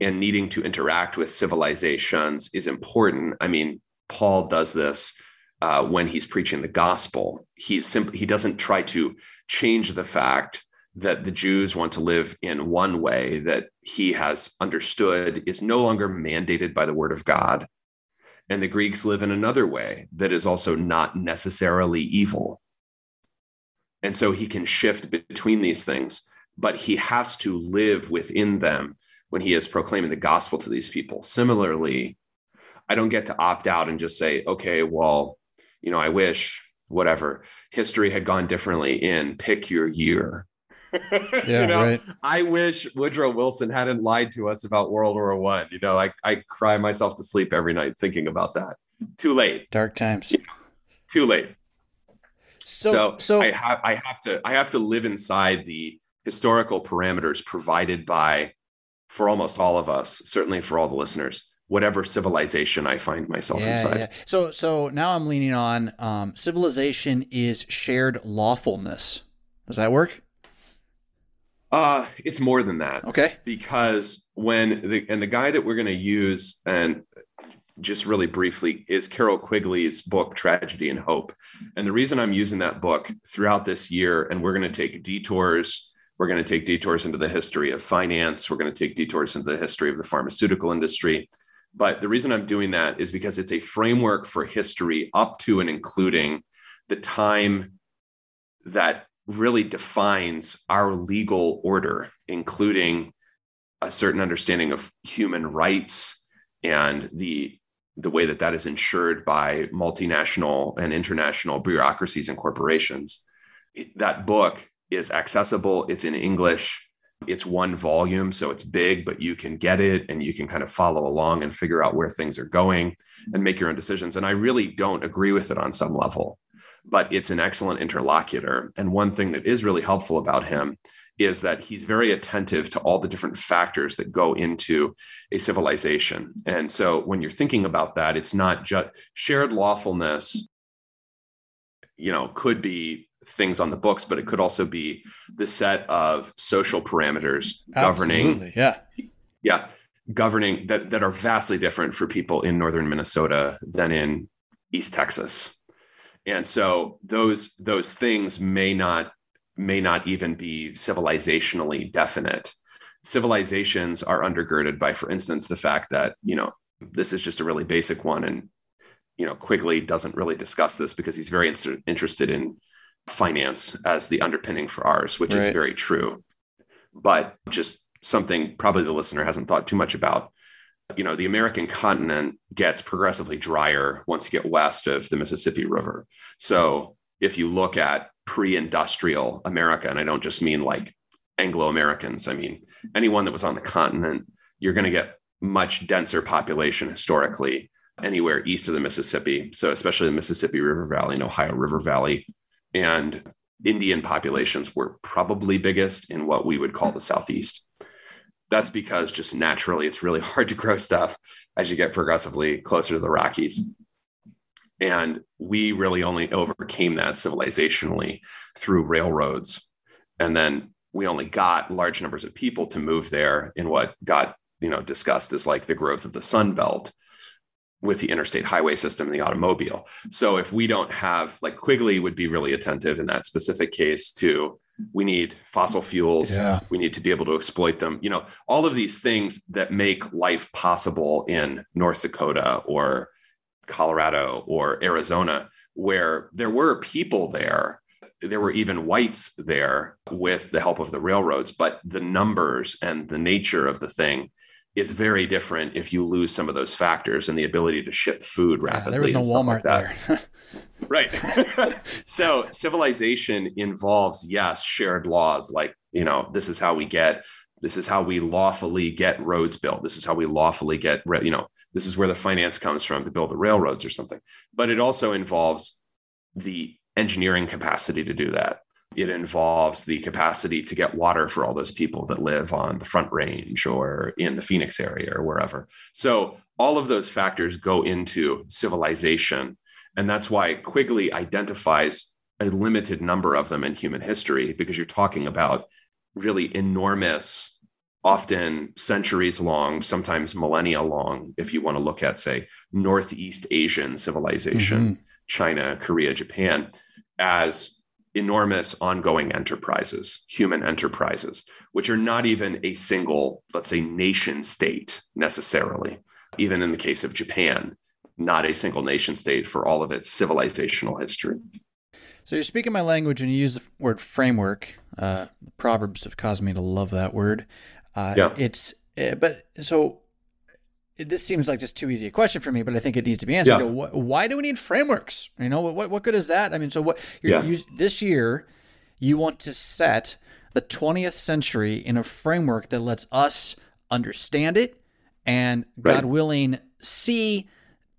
and needing to interact with civilizations is important. I mean, Paul does this uh, when he's preaching the gospel. He's simply he doesn't try to change the fact that the Jews want to live in one way that he has understood is no longer mandated by the word of God. And the Greeks live in another way that is also not necessarily evil. And so he can shift between these things, but he has to live within them when he is proclaiming the gospel to these people. Similarly, I don't get to opt out and just say, okay, well, you know, I wish whatever history had gone differently in pick your year. Yeah, you know, right. I wish Woodrow Wilson hadn't lied to us about World War One. You know, I, I cry myself to sleep every night thinking about that. Too late. Dark times. Too late. So, So, so, I have I have to I have to live inside the historical parameters provided by for almost all of us, certainly for all the listeners, whatever civilization I find myself yeah, inside. yeah. So, so now I'm leaning on um, civilization is shared lawfulness. Does that work? Uh, it's more than that. Okay. because when the and the guy that we're going to use and just really briefly is Carroll Quigley's book Tragedy and Hope. And the reason I'm using that book throughout this year and we're going to take detours we're going to take detours into the history of finance, we're going to take detours into the history of the pharmaceutical industry. But the reason I'm doing that is because it's a framework for history up to and including the time that really defines our legal order, including a certain understanding of human rights and the the way that that is ensured by multinational and international bureaucracies and corporations. That book is accessible. It's in English. It's one volume, so it's big, but you can get it and you can kind of follow along and figure out where things are going and make your own decisions. And I really don't agree with it on some level, but it's an excellent interlocutor. And one thing that is really helpful about him is that he's very attentive to all the different factors that go into a civilization. And so when you're thinking about that, it's not just shared lawfulness, you know, could be things on the books, but it could also be the set of social parameters governing Absolutely. Yeah. yeah governing that that are vastly different for people in northern minnesota than in east texas and so those those things may not may not even be civilizationally definite civilizations are undergirded by for instance the fact that you know this is just a really basic one and you know quigley doesn't really discuss this because he's very inst- interested in finance as the underpinning for ours which is very true but just something probably the listener hasn't thought too much about. You know, the American continent gets progressively drier once you get west of the Mississippi River. So if you look at pre industrial America, and I don't just mean like Anglo Americans, I mean anyone that was on the continent, you're going to get much denser population historically anywhere east of the Mississippi. So, especially the Mississippi River Valley and Ohio River Valley. And Indian populations were probably biggest in what we would call the Southeast. That's because just naturally it's really hard to grow stuff as you get progressively closer to the Rockies. And we really only overcame that civilizationally through railroads. And then we only got large numbers of people to move there in what got, you know, discussed as like the growth of the Sun Belt with the interstate highway system and the automobile. So if we don't have like Quigley would be really attentive in that specific case to we need fossil fuels. Yeah. We need to be able to exploit them. You know, all of these things that make life possible in North Dakota or Colorado or Arizona, where there were people there. There were even whites there with the help of the railroads, but the numbers and the nature of the thing is very different if you lose some of those factors and the ability to ship food rapidly. Yeah, there was no stuff like Walmart there. Right. so civilization involves, yes, shared laws like, you know, this is how we get, this is how we lawfully get roads built. This is how we lawfully get, you know, this is where the finance comes from to build the railroads or something. But it also involves the engineering capacity to do that. It involves the capacity to get water for all those people that live on the front range or in the Phoenix area or wherever. So all of those factors go into civilization. And that's why Quigley identifies a limited number of them in human history, because you're talking about really enormous often centuries long, sometimes millennia long, if you want to look at, say, Northeast Asian civilization, mm-hmm. China, Korea, Japan, as enormous ongoing enterprises, human enterprises, which are not even a single, let's say, nation state necessarily. Even in the case of Japan, not a single nation state for all of its civilizational history. So you're speaking my language when you use the word framework. Uh, Proverbs have caused me to love that word. Uh, yeah. It's uh, but so this seems like just too easy a question for me, but I think it needs to be answered. Yeah. Why do we need frameworks? You know, what what good is that? I mean, so what? Yeah. You, this year, you want to set the 20th century in a framework that lets us understand it and, right. God willing, see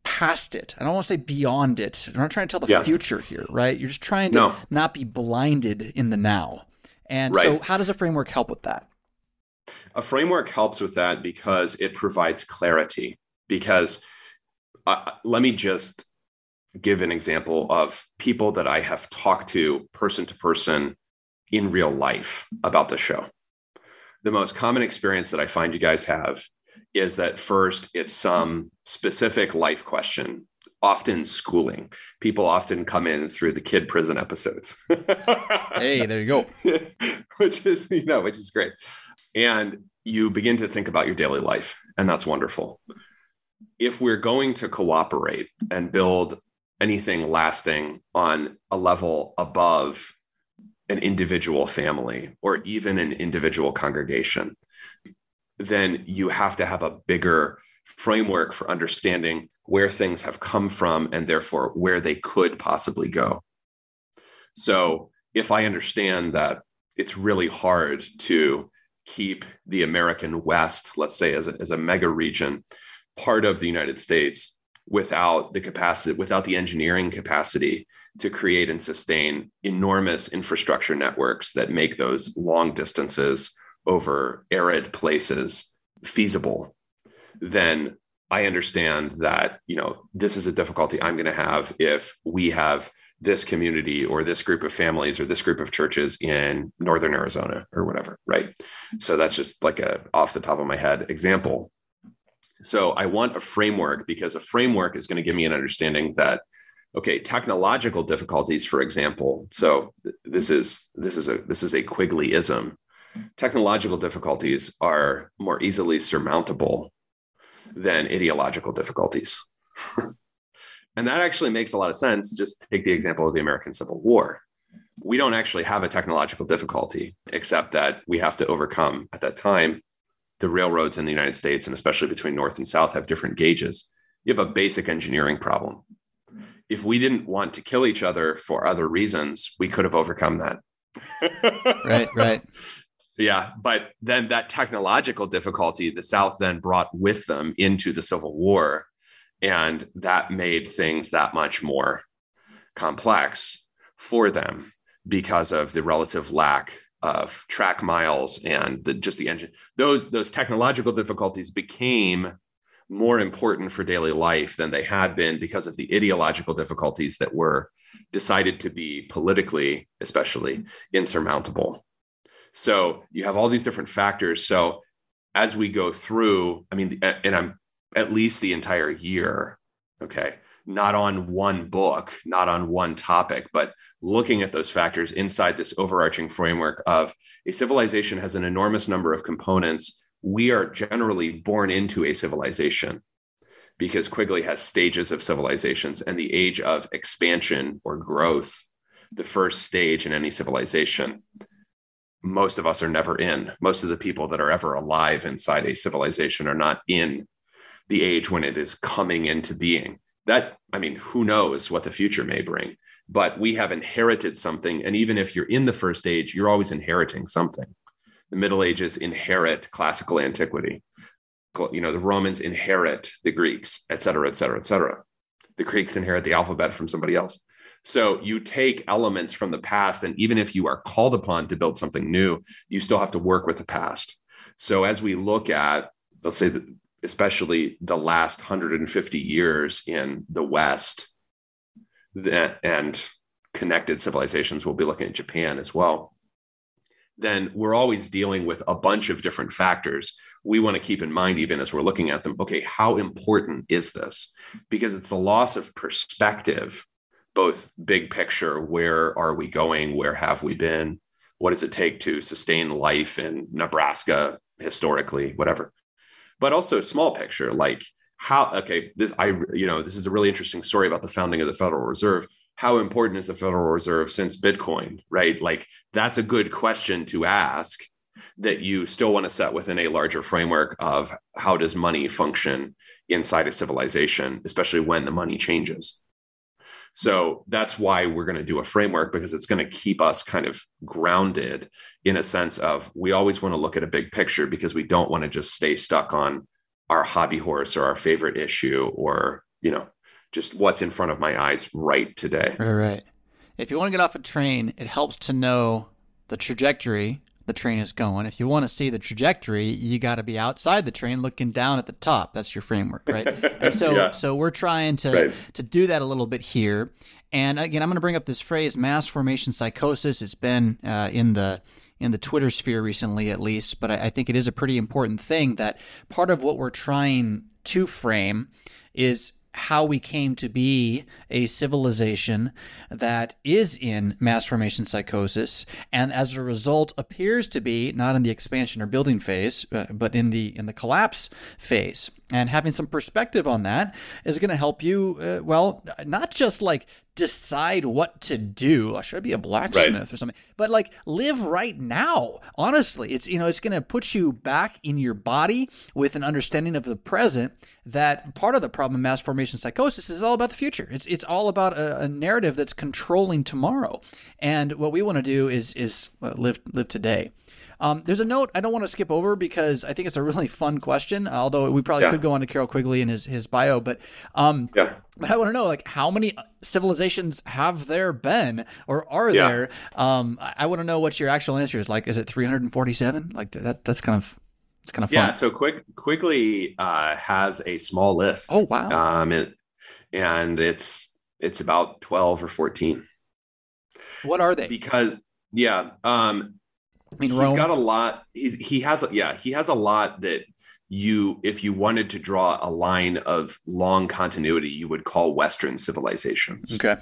past it. I don't want to say beyond it. I'm not trying to tell the yeah. future here, right? You're just trying to no. not be blinded in the now. And right. so, how does a framework help with that? A framework helps with that because it provides clarity. Because uh, let me just give an example of people that I have talked to person to person in real life about the show. The most common experience that I find you guys have is that first it's some specific life question often schooling people often come in through the kid prison episodes hey there you go which is you know which is great and you begin to think about your daily life and that's wonderful if we're going to cooperate and build anything lasting on a level above an individual family or even an individual congregation then you have to have a bigger framework for understanding where things have come from and therefore where they could possibly go. So, if I understand that it's really hard to keep the American West, let's say, as a, as a mega region, part of the United States without the capacity, without the engineering capacity to create and sustain enormous infrastructure networks that make those long distances over arid places feasible, then I understand that, you know, this is a difficulty I'm going to have if we have this community or this group of families or this group of churches in northern Arizona or whatever, right? So that's just like a off the top of my head example. So I want a framework because a framework is going to give me an understanding that okay, technological difficulties for example. So this is this is a this is a Quigleyism technological difficulties are more easily surmountable than ideological difficulties. and that actually makes a lot of sense. Just take the example of the American Civil War. We don't actually have a technological difficulty, except that we have to overcome at that time the railroads in the United States, and especially between North and South, have different gauges. You have a basic engineering problem. If we didn't want to kill each other for other reasons, we could have overcome that. right, right. Yeah, but then that technological difficulty the South then brought with them into the Civil War. And that made things that much more complex for them because of the relative lack of track miles and the, just the engine. Those, those technological difficulties became more important for daily life than they had been because of the ideological difficulties that were decided to be politically, especially insurmountable. So you have all these different factors. So as we go through, I mean, and I'm at least the entire year, okay, not on one book, not on one topic, but looking at those factors inside this overarching framework of a civilization has an enormous number of components. We are generally born into a civilization because Quigley has stages of civilizations and the age of expansion or growth, the first stage in any civilization most of us are never in. Most of the people that are ever alive inside a civilization are not in the age when it is coming into being. That, I mean, who knows what the future may bring, but we have inherited something. And even if you're in the first age, you're always inheriting something. The Middle Ages inherit classical antiquity. You know, the Romans inherit the Greeks, et cetera, et cetera, et cetera. The Greeks inherit the alphabet from somebody else. So you take elements from the past, and even if you are called upon to build something new, you still have to work with the past. So as we look at, let's say, especially the last 150 years in the West, that, and connected civilizations, we'll be looking at Japan as well. then we're always dealing with a bunch of different factors. We want to keep in mind, even as we're looking at them, okay, how important is this? Because it's the loss of perspective, both big picture, where are we going? Where have we been? What does it take to sustain life in Nebraska historically, whatever? But also small picture, like how, okay, this, I, you know, this is a really interesting story about the founding of the Federal Reserve how important is the Federal Reserve since Bitcoin, right? Like that's a good question to ask that you still want to set within a larger framework of how does money function inside a civilization, especially when the money changes. So that's why we're going to do a framework because it's going to keep us kind of grounded in a sense of we always want to look at a big picture because we don't want to just stay stuck on our hobby horse or our favorite issue or, you know, just what's in front of my eyes right today. Right, right. If you want to get off a train, it helps to know the trajectory the train is going. If you want to see the trajectory, you got to be outside the train looking down at the top. That's your framework, right? And so yeah. so we're trying to right. to do that a little bit here. And again, I'm going to bring up this phrase mass formation psychosis. It's been uh, in the in the Twitter sphere recently, at least, but I, I think it is a pretty important thing that part of what we're trying to frame is how we came to be a civilization that is in mass formation psychosis and as a result appears to be not in the expansion or building phase uh, but in the in the collapse phase and having some perspective on that is going to help you uh, well not just like decide what to do. Should I be a blacksmith right. or something? But like live right now. Honestly, it's you know it's going to put you back in your body with an understanding of the present. That part of the problem of mass formation psychosis is all about the future. It's it's all about a, a narrative that's controlling tomorrow. And what we want to do is is uh, live live today. Um, there's a note I don't want to skip over because I think it's a really fun question. Although we probably yeah. could go on to Carroll Quigley and his his bio, but um, yeah. But I want to know like how many civilizations have there been or are yeah. there? Um, I, I want to know what your actual answer is. Like, is it 347? Like that? That's kind of it's kind of fun. Yeah. So quick Quigley uh, has a small list. Oh wow. Um, it, and it's it's about 12 or 14. What are they? Because yeah, um, I mean, he's Rome. got a lot. He's he has yeah he has a lot that you if you wanted to draw a line of long continuity, you would call Western civilizations. Okay.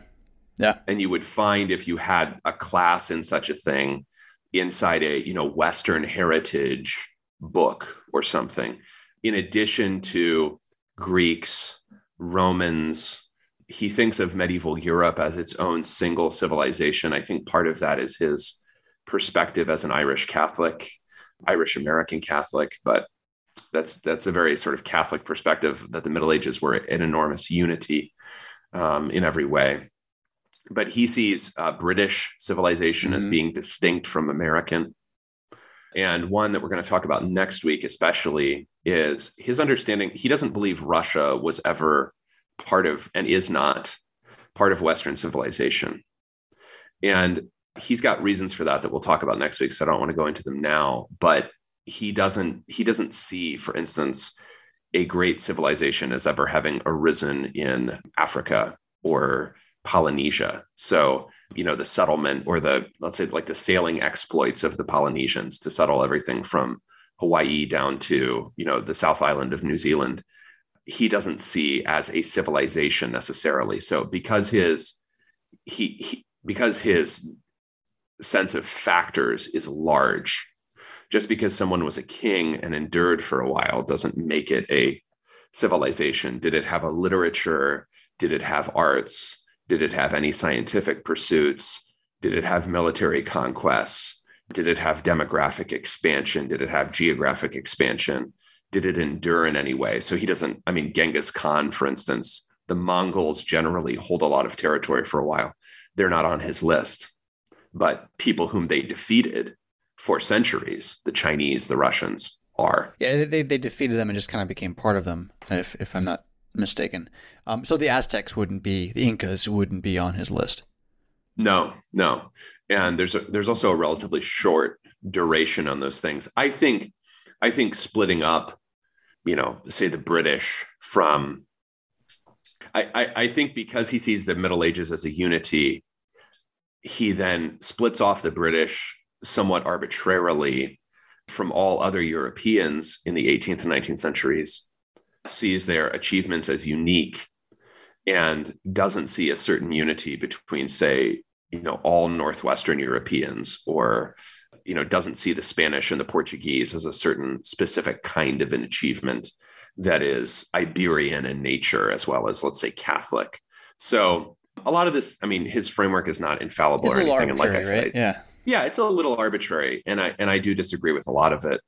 Yeah. And you would find if you had a class in such a thing inside a you know Western heritage book or something, in addition to Greeks, Romans. He thinks of medieval Europe as its own single civilization. I think part of that is his perspective as an Irish Catholic, Irish American Catholic, but that's that's a very sort of Catholic perspective that the Middle Ages were an enormous unity um, in every way. But he sees uh, British civilization mm-hmm. as being distinct from American. And one that we're going to talk about next week, especially, is his understanding. He doesn't believe Russia was ever part of and is not part of Western civilization. And he's got reasons for that that we'll talk about next week so i don't want to go into them now but he doesn't he doesn't see for instance a great civilization as ever having arisen in africa or polynesia. So you know the settlement or the let's say like the sailing exploits of the polynesians to settle everything from hawaii down to you know the south island of new zealand he doesn't see as a civilization necessarily. So because his he, he because his sense of factors is large. Just because someone was a king and endured for a while doesn't make it a civilization. Did it have a literature? Did it have arts? Did it have any scientific pursuits? Did it have military conquests? Did it have demographic expansion? Did it have geographic expansion? Did it endure in any way? So he doesn't, I mean, Genghis Khan, for instance, the Mongols generally hold a lot of territory for a while. They're not on his list but people whom they defeated for centuries, the Chinese, the Russians, are. Yeah, they, they defeated them and just kind of became part of them, if, if I'm not mistaken. Um, so the Aztecs wouldn't be, the Incas wouldn't be on his list. No, no. And there's a, there's also a relatively short duration on those things. I think I think splitting up, you know, say the British from I, I, I think because he sees the Middle Ages as a unity, he then splits off the British somewhat arbitrarily from all other Europeans in the 18th and 19th centuries, sees their achievements as unique and doesn't see a certain unity between, say, you know, all Northwestern Europeans or you know doesn't see the Spanish and the Portuguese as a certain specific kind of an achievement that is Iberian in nature as well as let's say Catholic. So a lot of this, I mean, his framework is not infallible It's or anything. And like I said, right? Yeah. yeah, it's a little arbitrary, and I and I do disagree with a lot of it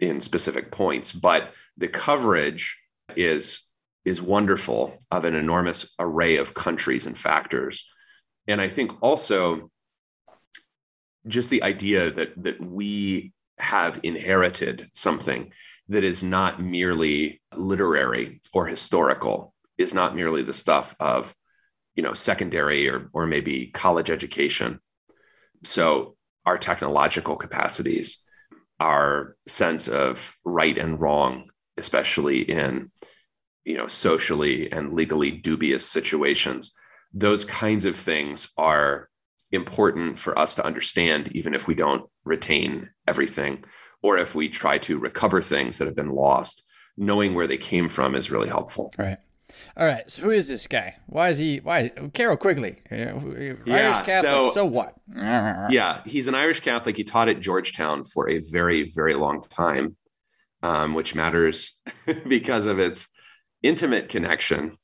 in specific points, but the coverage is is wonderful of an enormous array of countries and factors. And I think also just the idea that that we have inherited something that is not merely literary or historical, is not merely the stuff of, you know, secondary or or maybe college education. So our technological capacities, our sense of right and wrong, especially in you know socially and legally dubious situations those kinds of things are important for us to understand even if we don't retain everything or if we try to recover things that have been lost knowing where they came from is really helpful Right. All right. So who is this guy? Why is he? Why Carroll Quigley? Yeah, Irish Yeah, Catholic. so- So, what? yeah he's an irish catholic he taught at georgetown for a very very long time um, which matters because of its intimate connection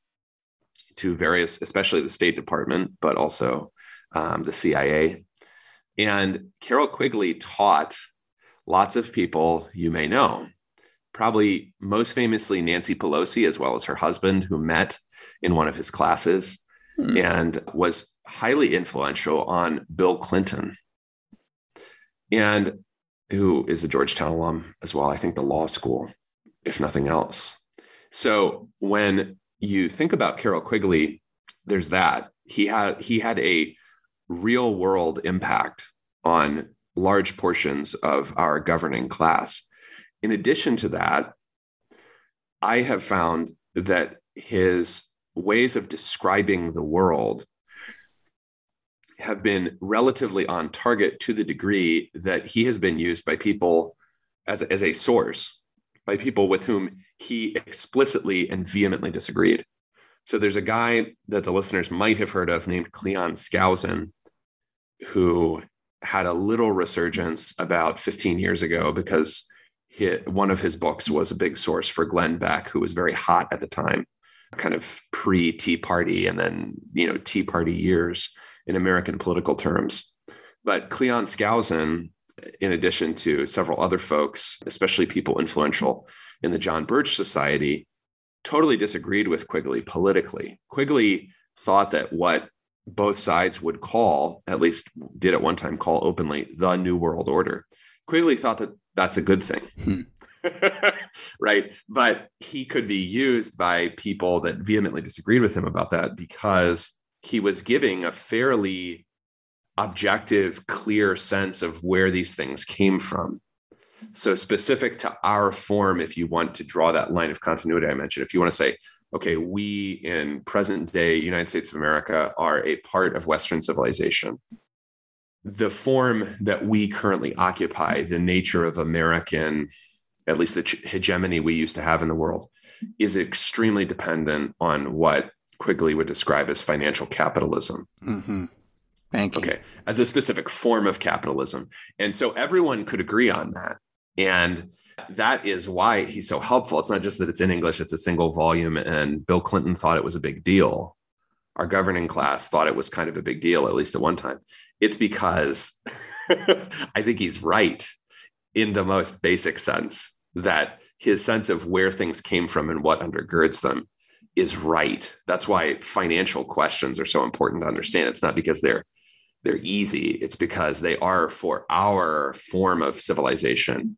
to various especially the state department but also um, the cia and carroll quigley taught lots of people you may know probably most famously nancy pelosi as well as her husband who met in one of his classes Hmm. and was highly influential on Bill Clinton, and who is a Georgetown alum as well. I think the law school, if nothing else. So when you think about Carroll Quigley, there's that he had he had a real world impact on large portions of our governing class. In addition to that, I have found that his ways of describing the world have been relatively on target to the degree that he has been used by people as, as a source, by people with whom he explicitly and vehemently disagreed. So there's a guy that the listeners might have heard of named Cleon Skousen, who had a little resurgence about 15 years ago because he, one of his books was a big source for Glenn Beck, who was very hot at the time, kind of pre Tea Party and then, you know, Tea Party years in American political terms. But Cleon Skousen, in addition to several other folks, especially people influential in the John Birch Society, totally disagreed with Quigley politically. Quigley thought that what both sides would call, at least did at one time call openly, the New World Order. Quigley thought that that's a good thing. Hmm. right. But he could be used by people that vehemently disagreed with him about that because he was giving a fairly objective, clear sense of where these things came from. So, specific to our form, if you want to draw that line of continuity I mentioned, if you want to say, okay, we in present day United States of America are a part of Western civilization. The form that we currently occupy, the nature of American, at least the hegemony we used to have in the world, is extremely dependent on what Quigley would describe as financial capitalism. Mm-hmm. Thank you. Okay, as a specific form of capitalism. And so everyone could agree on that. And that is why he's so helpful. It's not just that it's in English, it's a single volume. And Bill Clinton thought it was a big deal. Our governing class thought it was kind of a big deal, at least at one time. It's because I think he's right in the most basic sense that his sense of where things came from and what undergirds them is right. That's why financial questions are so important to understand. It's not because they're they're easy. It's because they are for our form of civilization.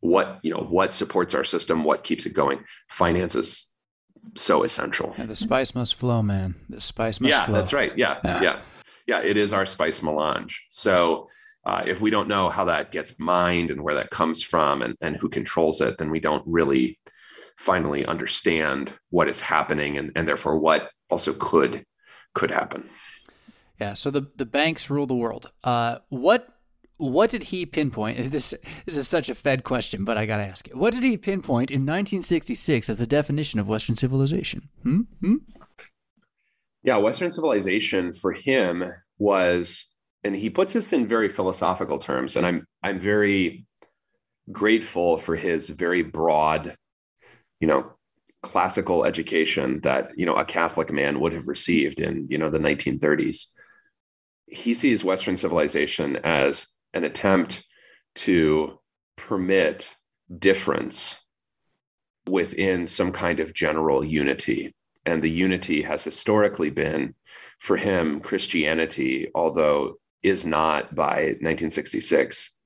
What you know, what supports our system, what keeps it going. Finance is so essential. Yeah, the spice must flow, man. The spice must yeah, flow. that's right. Yeah, Yeah. yeah, yeah, It is our spice melange. So uh, if we don't know how that gets mined and where that comes from and, and who controls it, then we don't really finally understand what is happening and, and therefore what also could could happen. Yeah. So the the banks rule the world. Uh, what what did he pinpoint? This, this is such a Fed question, but I got to ask it. What did he pinpoint in 1966 as the definition of Western civilization? Hmm? Hmm? Yeah, Western civilization for him was, and he puts this in very philosophical terms, and I'm I'm very grateful for his very broad, you know, classical education that you know a Catholic man would have received in you know the 1930s. He sees Western civilization as an attempt to permit difference within some kind of general unity. And the unity has historically been, for him, Christianity, although is not by 1966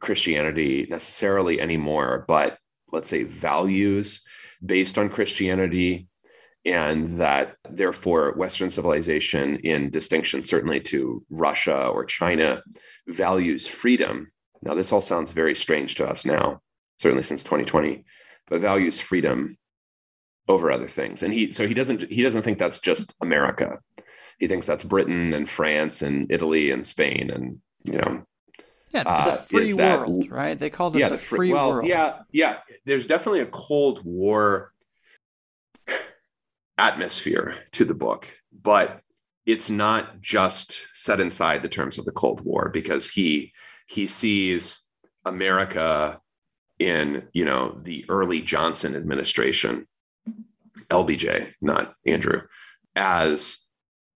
Christianity necessarily anymore, but let's say values based on Christianity, and that therefore Western civilization, in distinction certainly to Russia or China, values freedom. Now, this all sounds very strange to us now, certainly since 2020, but values freedom over other things. And he so he doesn't he doesn't think that's just America. He thinks that's Britain and France and Italy and Spain and you know yeah, the uh, free uh, world, that, right? They called it yeah, the, the free, well, world. Yeah, yeah. There's definitely a Cold War atmosphere to the book, but it's not just set inside the terms of the Cold War because he he sees America in you know the early Johnson administration, LBJ, not Andrew, as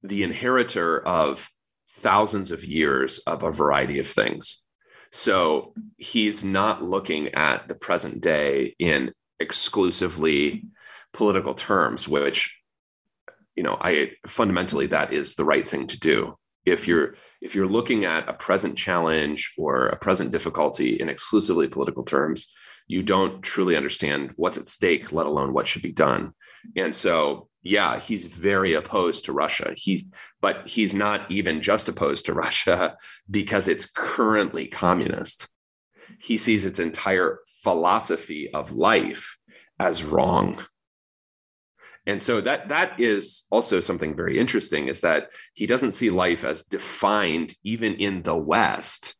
the inheritor of thousands of years of a variety of things. So he's not looking at the present day in exclusively political terms, which you know, I fundamentally that is the right thing to do. If you're if you're looking at a present challenge or a present difficulty in exclusively political terms, you don't truly understand what's at stake, let alone what should be done. And so, yeah, he's very opposed to Russia. He's but he's not even just opposed to Russia because it's currently communist. He sees its entire philosophy of life as wrong and so that that is also something very interesting is that he doesn't see life as defined even in the west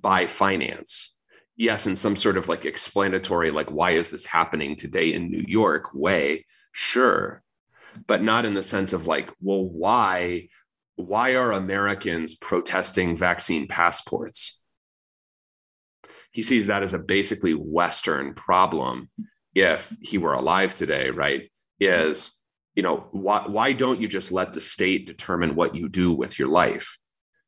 by finance yes in some sort of like explanatory like why is this happening today in new york way sure. But not in the sense of like well why why are americans protesting vaccine passports? He sees that as a basically western problem. If he were alive today, right, is, you know, why, why don't you just let the state determine what you do with your life?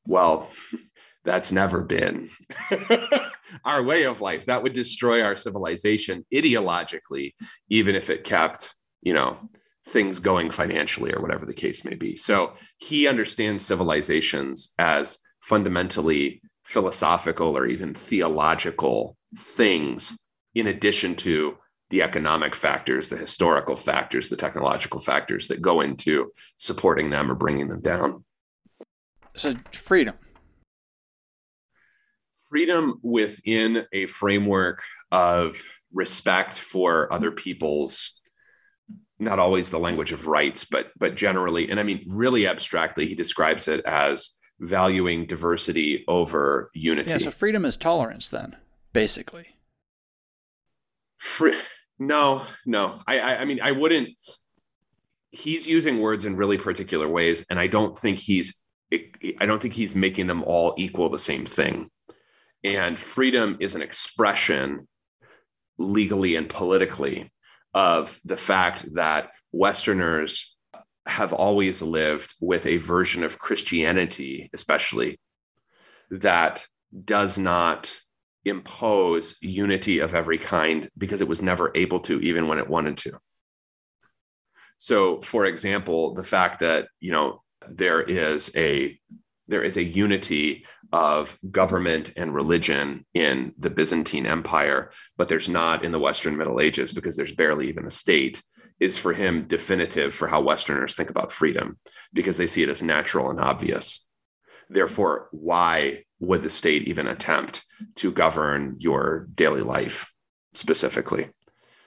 Well, that's never been our way of life. That would destroy our civilization ideologically, even if it kept, you know, things going financially or whatever the case may be. So he understands civilizations as fundamentally philosophical or even theological things in addition to the economic factors, the historical factors, the technological factors that go into supporting them or bringing them down. So, freedom. Freedom within a framework of respect for other people's not always the language of rights but but generally and i mean really abstractly he describes it as valuing diversity over unity yeah so freedom is tolerance then basically Free, no, no. I, I, I mean, I wouldn't. He's using words in really particular ways, and I don't think he's. I don't think he's making them all equal the same thing. And freedom is an expression, legally and politically, of the fact that Westerners have always lived with a version of Christianity, especially that does not impose unity of every kind because it was never able to, even when it wanted to. So, for example, the fact that you know there is a there is a unity of government and religion in the Byzantine Empire, but there's not in the Western Middle Ages because there's barely even a state, is for him definitive for how Westerners think about freedom because they see it as natural and obvious. Therefore, why would the state even attempt to govern your daily life specifically?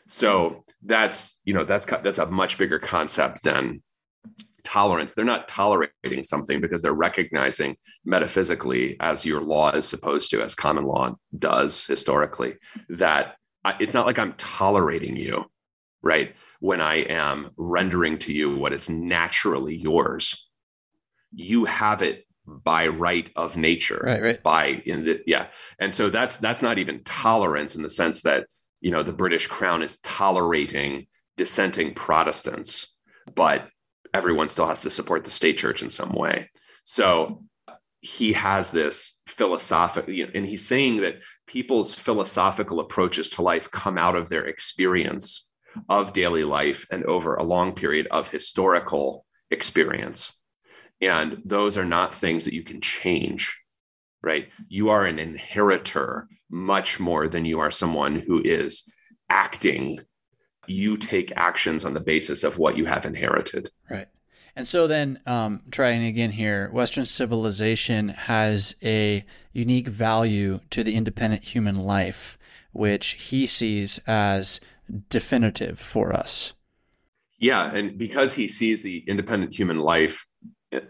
So that's you know that's that's a much bigger concept than tolerance. They're not tolerating something because they're recognizing metaphysically, as your law is supposed to, as common law does historically, that it's not like I'm tolerating you, right? When I am rendering to you what is naturally yours, you have it by right of nature, right? Right. By in the yeah, and so that's that's not even tolerance in the sense that you know the British Crown is tolerating dissenting Protestants, but everyone still has to support the state church in some way. So he has this philosophical, you know, and he's saying that people's philosophical approaches to life come out of their experience of daily life and over a long period of historical experience. And those are not things that you can change, right? You are an inheritor much more than you are someone who is acting you take actions on the basis of what you have inherited. Right. And so then, um, trying again here, Western civilization has a unique value to the independent human life, which he sees as definitive for us. Yeah. And because he sees the independent human life,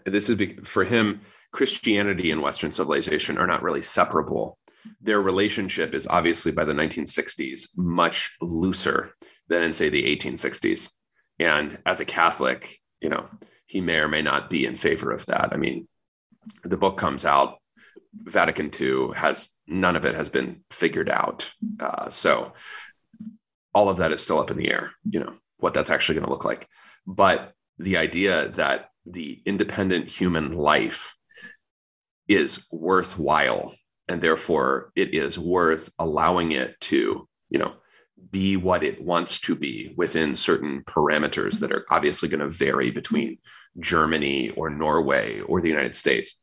this is for him, Christianity and Western civilization are not really separable. Their relationship is obviously by the 1960s much looser than in, say, the 1860s. And as a Catholic, you know, he may or may not be in favor of that. I mean, the book comes out, Vatican II has none of it has been figured out. Uh, so all of that is still up in the air, you know, what that's actually going to look like. But the idea that the independent human life is worthwhile and therefore it is worth allowing it to, you know, be what it wants to be within certain parameters that mm-hmm. are obviously going to vary between Germany or Norway or the United States.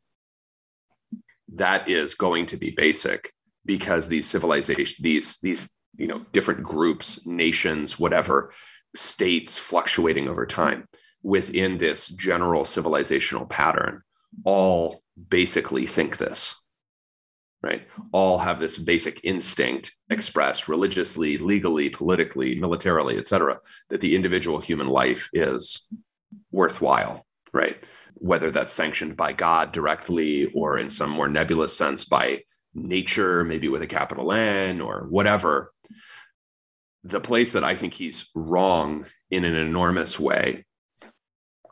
That is going to be basic because these civilizations, these, these, you know, different groups, nations, whatever, states fluctuating over time within this general civilizational pattern all basically think this right, all have this basic instinct expressed religiously, legally, politically, militarily, et cetera, that the individual human life is worthwhile, right? Whether that's sanctioned by God directly or in some more nebulous sense by nature, maybe with a capital N or whatever. The place that I think he's wrong in an enormous way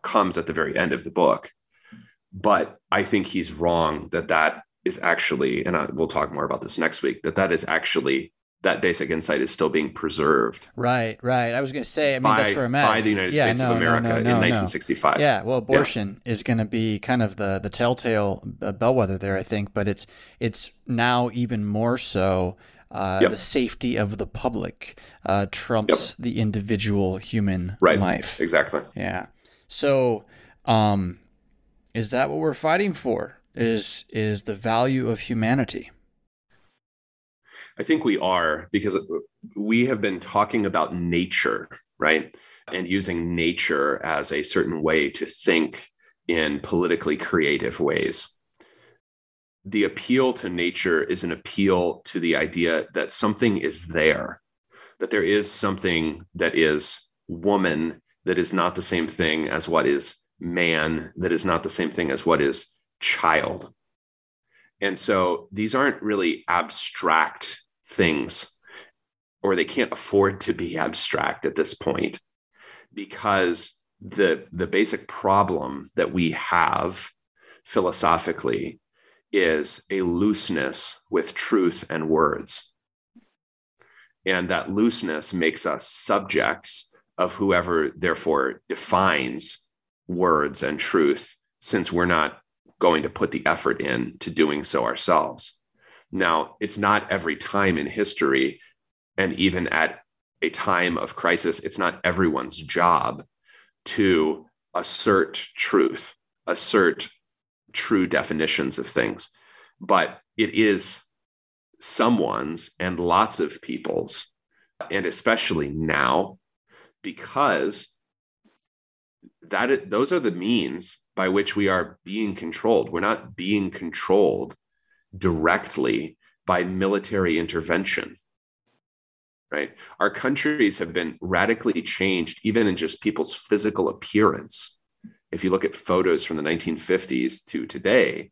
comes at the very end of the book. But I think he's wrong that that is actually, and I, we'll talk more about this next week, that that is actually that basic insight is still being preserved. Right, right. I was going to say, I mean, by, that's for America. By the United yeah, States no, of America no, no, in 1965. Yeah, well, abortion yeah. is going to be kind of the the telltale bellwether there, I think, but it's it's now even more so. Uh, yep. The safety of the public uh, trumps yep. the individual human right. life. Exactly. Yeah. So, um, is that what we're fighting for? Is is the value of humanity. I think we are because we have been talking about nature, right? And using nature as a certain way to think in politically creative ways. The appeal to nature is an appeal to the idea that something is there, that there is something that is woman that is not the same thing as what is man, that is not the same thing as what is child. And so these aren't really abstract things, or they can't afford to be abstract at this point because the, the basic problem that we have philosophically is a looseness with truth and words. And that looseness makes us subjects of whoever, therefore, defines words and truth, since we're not going to put the effort in to doing so ourselves. Now, it's not every time in history, and even at a time of crisis, it's not everyone's job to assert truth, assert true definitions of things. But it is someone's and lots of people's, and especially now, because that those are the means by which we are being controlled. We're not being controlled directly by military intervention. Right? Our countries have been radically changed, even in just people's physical appearance, if you look at photos from the 1950s to today,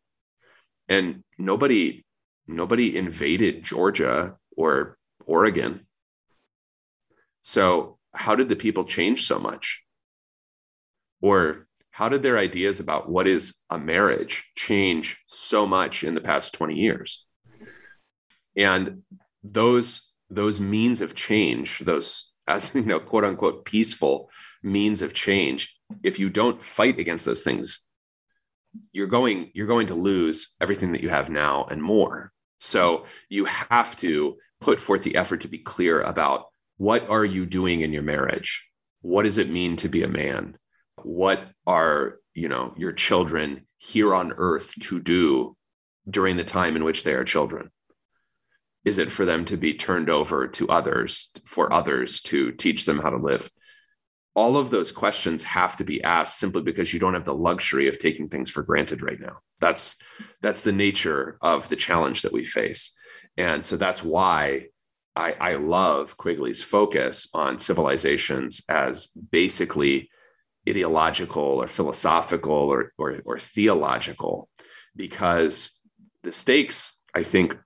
and nobody nobody invaded Georgia or Oregon. So how did the people change so much? Or how did their ideas about what is a marriage change so much in the past 20 years? And those those means of change, those as you know, quote unquote peaceful means of change, if you don't fight against those things, you're going you're going to lose everything that you have now and more. So you have to put forth the effort to be clear about what are you doing in your marriage? What does it mean to be a man? What are, you know, your children here on earth to do during the time in which they are children? Is it for them to be turned over to others, for others to teach them how to live? All of those questions have to be asked simply because you don't have the luxury of taking things for granted right now. That's that's the nature of the challenge that we face. And so that's why I, I love Quigley's focus on civilizations as basically ideological or philosophical or, or, or theological, because the stakes, I think,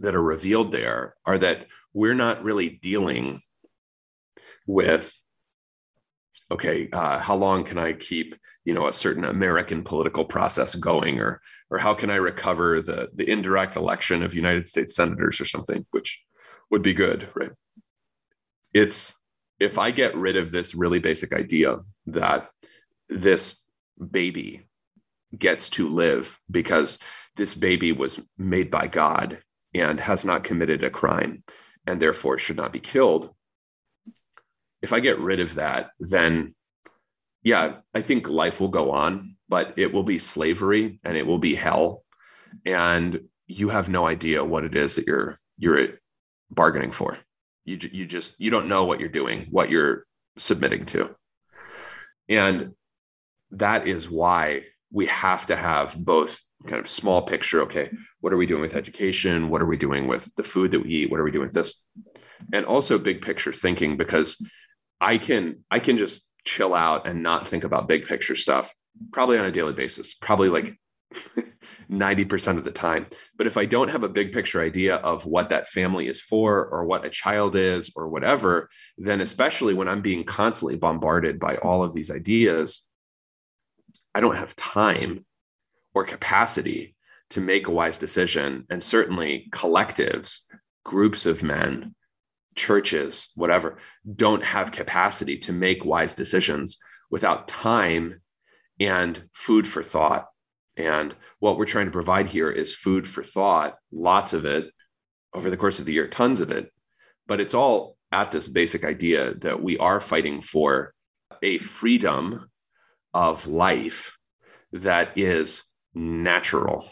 that are revealed there are that we're not really dealing with okay uh, how long can i keep you know a certain american political process going or or how can i recover the the indirect election of united states senators or something which would be good right? It's if i get rid of this really basic idea that this baby gets to live because this baby was made by god and has not committed a crime and therefore should not be killed if i get rid of that then yeah i think life will go on but it will be slavery and it will be hell. And you have no idea what it is that you're you're bargaining for you you just you don't know what you're doing what you're submitting to. And that is why we have to have both kind of small picture okay what are we doing with education? What are we doing with the food that we eat? What are we doing with this? And also big picture thinking because i can i can just chill out and not think about big picture stuff probably on a daily basis probably like 90% of the time but if i don't have a big picture idea of what that family is for or what a child is or whatever then especially when i'm being constantly bombarded by all of these ideas i don't have time or capacity to make a wise decision. And certainly collectives, groups of men, churches, whatever, don't have capacity to make wise decisions without time and food for thought. And what we're trying to provide here is food for thought, lots of it over the course of the year, tons of it. But it's all at this basic idea that we are fighting for a freedom of life that is natural.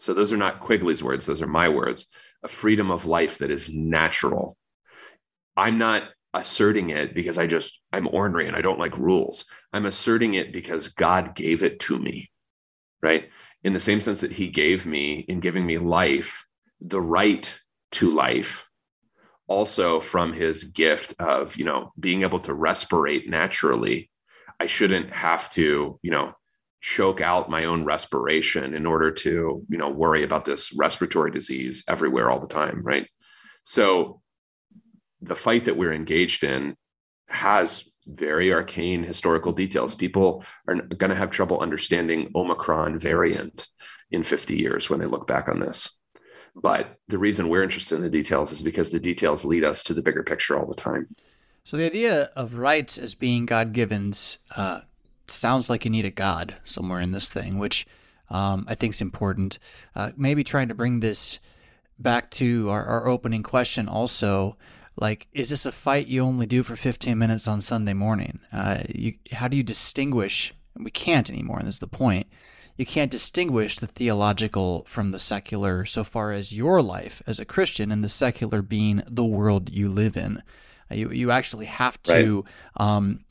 So those are not Quigley's words, those are my words. A freedom of life that is natural. I'm not asserting it because I just, I'm ornery and I don't like rules. I'm asserting it because God gave it to me, right? In the same sense that He gave me, in giving me life, the right to life, also from His gift of, you know, being able to respirate naturally. I shouldn't have to, you know, choke out my own respiration in order to you know worry about this respiratory disease everywhere all the time right so the fight that we're engaged in has very arcane historical details. People are going to have trouble understanding omicron variant in 50 years when they look back on this. But the reason we're interested in the details is because the details lead us to the bigger picture all the time. So the idea of rights as being god-givens uh, sounds like you need a God somewhere in this thing, which um, I think is important. Uh, maybe trying to bring this back to our, our opening question also like is this a fight you only do for 15 minutes on sunday morning uh, you, how do you distinguish we can't anymore and this is the point you can't distinguish the theological from the secular so far as your life as a christian and the secular being the world you live in uh, you, you actually have to right. um,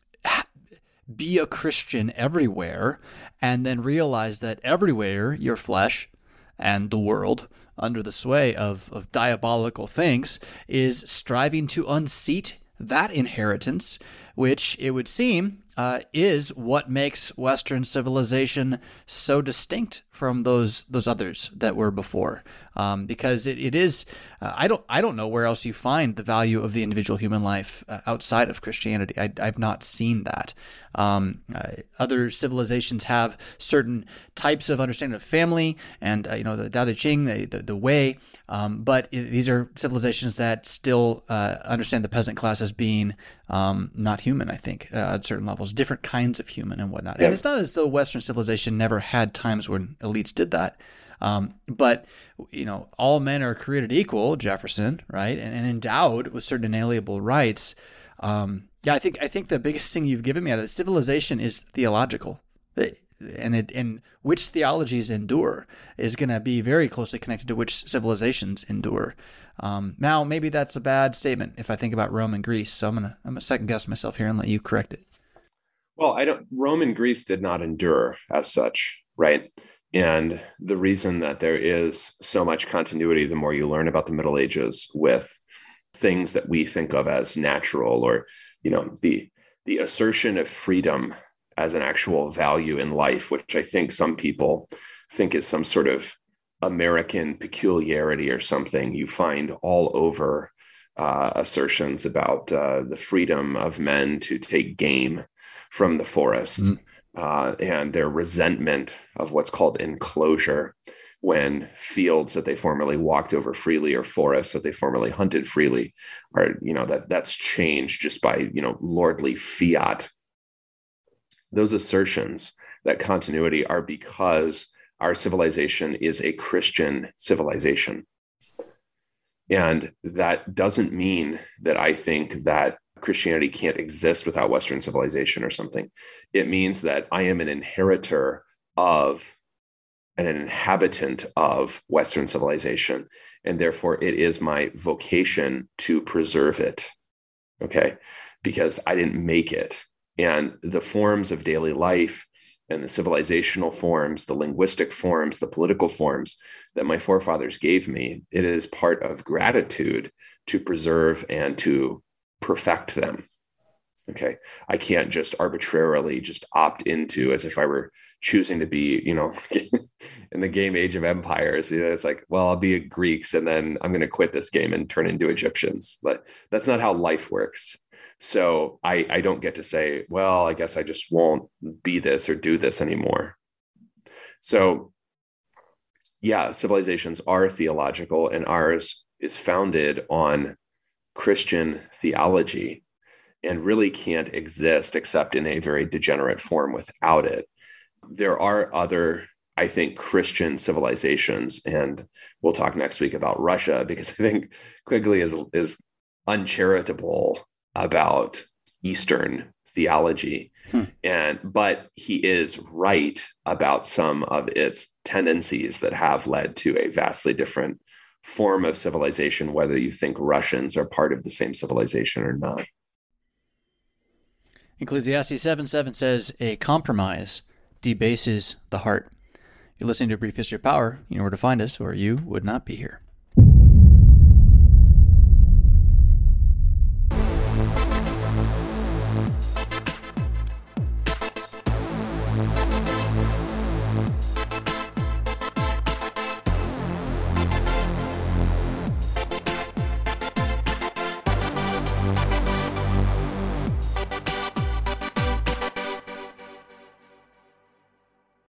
be a Christian everywhere, and then realize that everywhere your flesh and the world under the sway of, of diabolical things is striving to unseat that inheritance which it would seem uh, is what makes Western civilization so distinct from those those others that were before. Um, because it, it is, uh, I don't I don't know where else you find the value of the individual human life uh, outside of Christianity. I, have not seen that. Um, uh, other civilizations have certain types of understanding of family, and uh, you know the Tao Te Ching, the the, the way. Um, but it, these are civilizations that still uh, understand the peasant class as being um, not human. I think at certain levels, different kinds of human and whatnot. Yeah. And it's not as though Western civilization never had times when elites did that. Um, but you know, all men are created equal, Jefferson, right, and, and endowed with certain inalienable rights. Um, yeah, I think I think the biggest thing you've given me out of civilization is theological, and it and which theologies endure is going to be very closely connected to which civilizations endure. Um, now, maybe that's a bad statement if I think about Rome and Greece. So I'm gonna I'm gonna second guess myself here and let you correct it. Well, I don't. Rome and Greece did not endure as such, right? And the reason that there is so much continuity, the more you learn about the Middle Ages with things that we think of as natural, or you know, the the assertion of freedom as an actual value in life, which I think some people think is some sort of American peculiarity or something. You find all over uh, assertions about uh, the freedom of men to take game from the forest mm. uh, and their resentment of what's called enclosure when fields that they formerly walked over freely or forests that they formerly hunted freely are you know that that's changed just by you know lordly fiat those assertions that continuity are because our civilization is a christian civilization and that doesn't mean that i think that Christianity can't exist without Western civilization or something. It means that I am an inheritor of and an inhabitant of Western civilization. And therefore, it is my vocation to preserve it. Okay. Because I didn't make it. And the forms of daily life and the civilizational forms, the linguistic forms, the political forms that my forefathers gave me, it is part of gratitude to preserve and to perfect them. Okay. I can't just arbitrarily just opt into as if I were choosing to be, you know, in the game age of empires. You know, it's like, well, I'll be a Greeks and then I'm going to quit this game and turn into Egyptians. But that's not how life works. So I, I don't get to say, well, I guess I just won't be this or do this anymore. So, yeah, civilizations are theological, and ours is founded on Christian theology and really can't exist except in a very degenerate form without it. There are other, I think, Christian civilizations, and we'll talk next week about Russia because I think Quigley is is uncharitable about Eastern theology. Hmm. And but he is right about some of its tendencies that have led to a vastly different form of civilization, whether you think Russians are part of the same civilization or not. Ecclesiastes 7 7 says, A compromise debases the heart. You're listening to brief history of power. You know where to find us, or you would not be here.